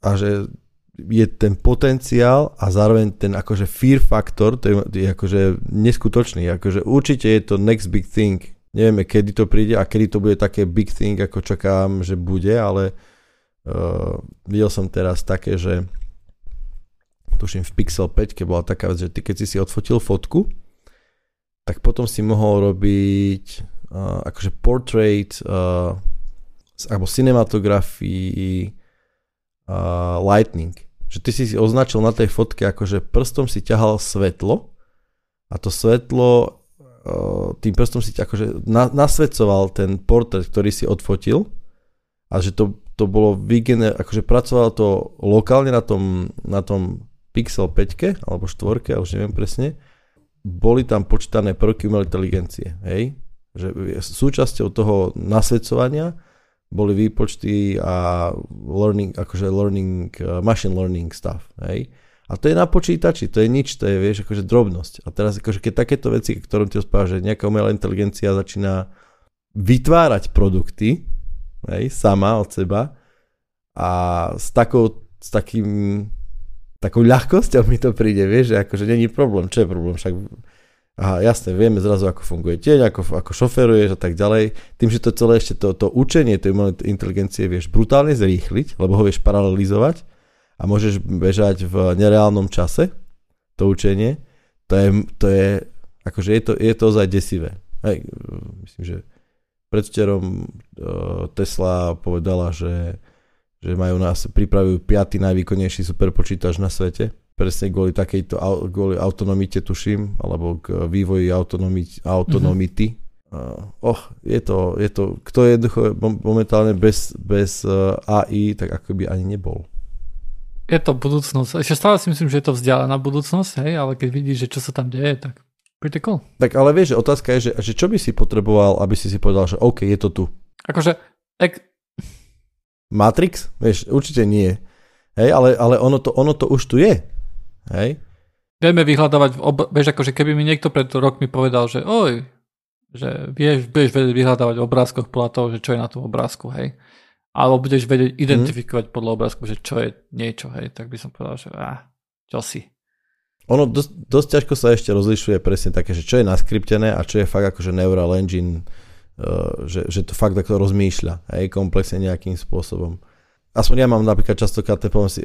a že je ten potenciál a zároveň ten akože fear faktor, to je, je akože neskutočný, akože určite je to next big thing. Nevieme, kedy to príde a kedy to bude také big thing, ako čakám, že bude, ale uh, videl som teraz také, že tuším v Pixel 5, keď bola taká vec, že ty keď si si odfotil fotku, tak potom si mohol robiť uh, akože portrait uh, alebo cinematografii uh, lightning že ty si označil na tej fotke, akože prstom si ťahal svetlo a to svetlo uh, tým prstom si akože na, nasvedcoval ten portrét, ktorý si odfotil a že to, to bolo vygener, akože pracovalo to lokálne na tom, na tom Pixel 5 alebo 4, ja už neviem presne, boli tam počítané prvky umelej inteligencie, hej? Že súčasťou toho nasvedcovania boli výpočty a learning, akože learning, uh, machine learning stuff, hej. A to je na počítači, to je nič, to je, vieš, akože drobnosť. A teraz akože keď takéto veci, ktorom ti rozpráva, že nejaká umelá inteligencia začína vytvárať produkty, hej, sama od seba a s takou, s takým, takou ľahkosťou mi to príde, vieš, že akože není problém, čo je problém, však Aha, jasne, vieme zrazu, ako funguje tieň, ako, ako šoferuješ a tak ďalej. Tým, že to celé ešte to, to učenie tej umelej inteligencie vieš brutálne zrýchliť, lebo ho vieš paralelizovať a môžeš bežať v nereálnom čase, to učenie, to je, to je akože je to, je to ozaj desivé. Hej, myslím, že predvčerom uh, Tesla povedala, že, že majú nás, pripravujú piatý najvýkonnejší superpočítač na svete presne kvôli takejto kvôli autonomite tuším, alebo k vývoji autonomity. Mm-hmm. Uh, oh, je to, je to, kto je jednoducho momentálne bez, bez uh, AI, tak ako by ani nebol. je to budúcnosť. Ešte stále si myslím, že je to vzdialená budúcnosť, hej, ale keď vidíš, že čo sa tam deje, tak pretty cool. Tak ale vieš, že otázka je, že, že čo by si potreboval, aby si si povedal, že OK, je to tu. Akože, ek... Matrix? Vieš, určite nie. Hej, ale, ale ono, to, ono to už tu je. Hej? Vieme vyhľadávať, ob... vieš, akože keby mi niekto pred rokmi povedal, že oj, že vieš, vieš vedieť vyhľadávať v obrázkoch podľa toho, že čo je na tom obrázku, hej. Alebo budeš vedieť identifikovať hmm. podľa obrázku, že čo je niečo, hej, tak by som povedal, že ah, čo si. Ono dosť, dosť ťažko sa ešte rozlišuje presne také, že čo je naskriptené a čo je fakt akože neural engine, uh, že, že to fakt ako rozmýšľa, hej, komplexne nejakým spôsobom aspoň ja mám napríklad častokrát ten problém si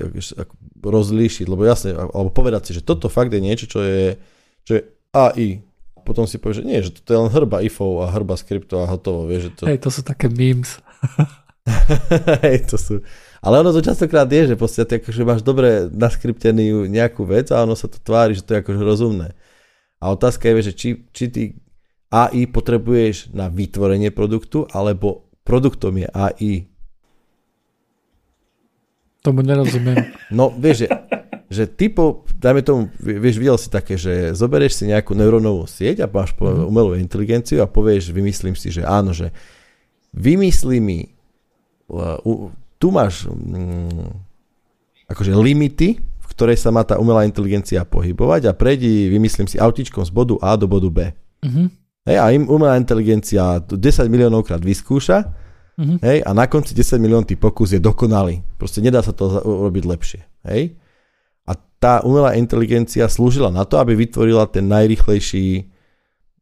rozlíšiť, lebo jasne, alebo povedať si, že toto fakt je niečo, čo je, čo je AI. Potom si povieš, že nie, že toto je len hrba ifov a hrba skriptov a hotovo. Vieš, že to... Hej, to sú také memes. Hej, to sú. Ale ono to častokrát je, že proste ty akože máš dobre naskriptenú nejakú vec a ono sa to tvári, že to je akože rozumné. A otázka je, že či, či ty AI potrebuješ na vytvorenie produktu, alebo produktom je AI. Tomu nerozumiem. No, vieš, že, že typo, dajme tomu, vieš, videl si také, že zoberieš si nejakú neurónovú sieť a máš mm-hmm. umelú inteligenciu a povieš, vymyslím si, že áno, že vymyslí mi, uh, tu máš um, akože limity, v ktorej sa má tá umelá inteligencia pohybovať a prejdi, vymyslím si, autičkom z bodu A do bodu B. Mm-hmm. Hej, a im umelá inteligencia 10 miliónov krát vyskúša Mm-hmm. Hej, a na konci 10 milión tý pokus je dokonalý. Proste nedá sa to urobiť lepšie. Hej? A tá umelá inteligencia slúžila na to, aby vytvorila ten najrychlejší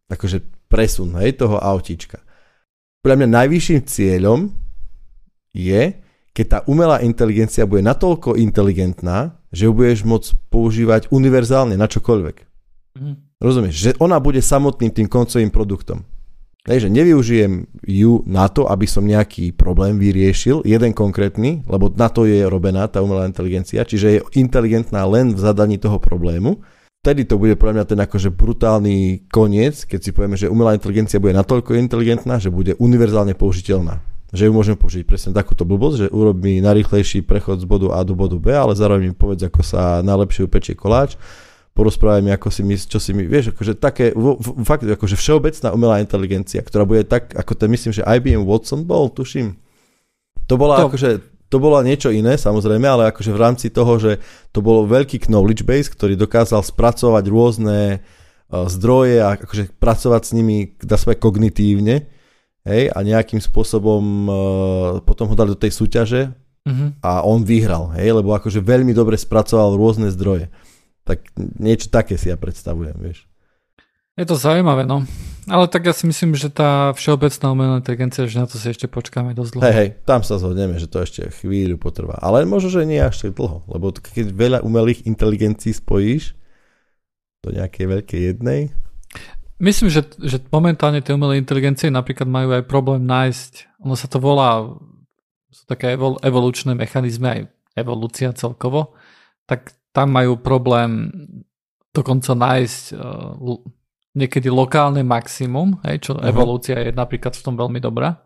akože presun hej, toho autíčka. Pre mňa najvyšším cieľom je, keď tá umelá inteligencia bude natoľko inteligentná, že ju budeš môcť používať univerzálne na čokoľvek. Mm. Rozumieš? Že ona bude samotným tým koncovým produktom. Hej, nevyužijem ju na to, aby som nejaký problém vyriešil, jeden konkrétny, lebo na to je robená tá umelá inteligencia, čiže je inteligentná len v zadaní toho problému. Vtedy to bude pre mňa ten akože brutálny koniec, keď si povieme, že umelá inteligencia bude natoľko inteligentná, že bude univerzálne použiteľná. Že ju môžeme použiť presne takúto blbosť, že urobí najrychlejší prechod z bodu A do bodu B, ale zároveň mi povedz, ako sa najlepšie upečie koláč porozprávaj mi, ako si my, čo si my, vieš, akože také, fakt, akože všeobecná umelá inteligencia, ktorá bude tak, ako ten, myslím, že IBM Watson bol, tuším. To bola to. akože, to bolo niečo iné, samozrejme, ale akože v rámci toho, že to bolo veľký knowledge base, ktorý dokázal spracovať rôzne uh, zdroje a akože pracovať s nimi, dá sa kognitívne, hej, a nejakým spôsobom uh, potom ho dali do tej súťaže mm-hmm. a on vyhral, hej, lebo akože veľmi dobre spracoval rôzne zdroje. Tak niečo také si ja predstavujem, vieš. Je to zaujímavé, no. Ale tak ja si myslím, že tá všeobecná umelá inteligencia, že na to si ešte počkáme dosť dlho. Hej, hej, tam sa zhodneme, že to ešte chvíľu potrvá. Ale možno, že nie až tak dlho, lebo keď veľa umelých inteligencií spojíš do nejakej veľkej jednej. Myslím, že, že momentálne tie umelé inteligencie napríklad majú aj problém nájsť, ono sa to volá, sú také evol, evolučné mechanizmy, aj evolúcia celkovo, tak tam majú problém dokonca nájsť uh, niekedy lokálne maximum, hej, čo uh-huh. evolúcia je napríklad v tom veľmi dobrá.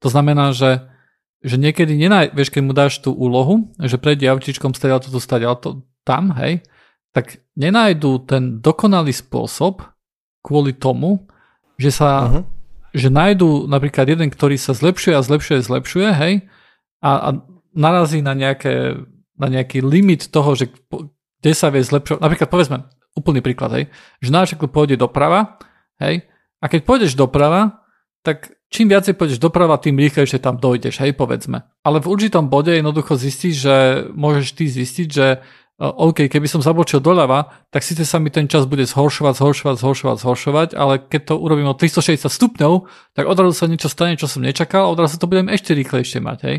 To znamená, že, že niekedy nenaj, vieš, keď mu dáš tú úlohu, že prejde autičkom stadiaľ toto stadiaľ to, tam, hej, tak nenájdú ten dokonalý spôsob kvôli tomu, že sa uh-huh. že nájdú napríklad jeden, ktorý sa zlepšuje a zlepšuje, zlepšuje, hej, a, a narazí na nejaké na nejaký limit toho, že kde sa vie zlepšovať. Napríklad povedzme, úplný príklad, hej, že na však pôjde doprava, hej, a keď pôjdeš doprava, tak čím viacej pôjdeš doprava, tým rýchlejšie tam dojdeš, hej, povedzme. Ale v určitom bode jednoducho zistíš, že môžeš ty zistiť, že e, OK, keby som zabočil doľava, tak síce sa mi ten čas bude zhoršovať, zhoršovať, zhoršovať, zhoršovať, ale keď to urobím o 360 stupňov, tak odrazu sa niečo stane, čo som nečakal a odrazu to budem ešte rýchlejšie mať, hej.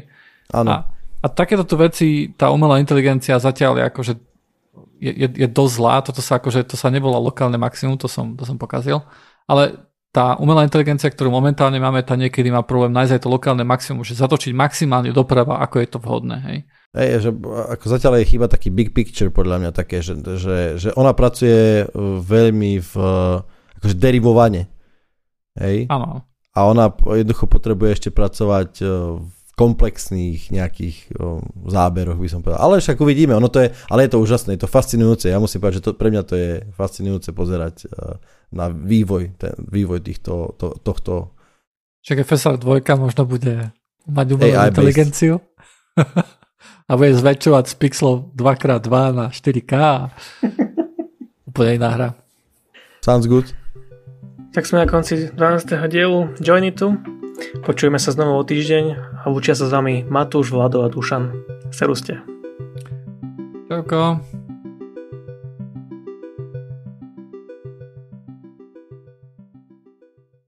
Áno. A a takéto veci, tá umelá inteligencia zatiaľ je akože je, je, je dosť zlá, toto sa akože, to sa nebolo lokálne maximum, to som, to som pokazil, ale tá umelá inteligencia, ktorú momentálne máme, tá niekedy má problém nájsť aj to lokálne maximum, že zatočiť maximálne doprava, ako je to vhodné, hej. Hej, že ako zatiaľ je chyba taký big picture podľa mňa také, že, že, že ona pracuje veľmi v akože derivovane. Hej? Áno. A ona jednoducho potrebuje ešte pracovať v komplexných nejakých o, záberoch, by som povedal. Ale však uvidíme, ono to je, ale je to úžasné, je to fascinujúce. Ja musím povedať, že to, pre mňa to je fascinujúce pozerať uh, na vývoj, ten, vývoj týchto, to, tohto. Však FSR 2 možno bude mať umelú inteligenciu a bude zväčšovať z pixlov 2x2 na 4K a úplne iná hra. Sounds good. Tak sme na konci 12. dielu Joinitu. Počujeme sa znovu o týždeň a učia sa s vami Matúš, Vlado a Dušan. Seruste. Čauko.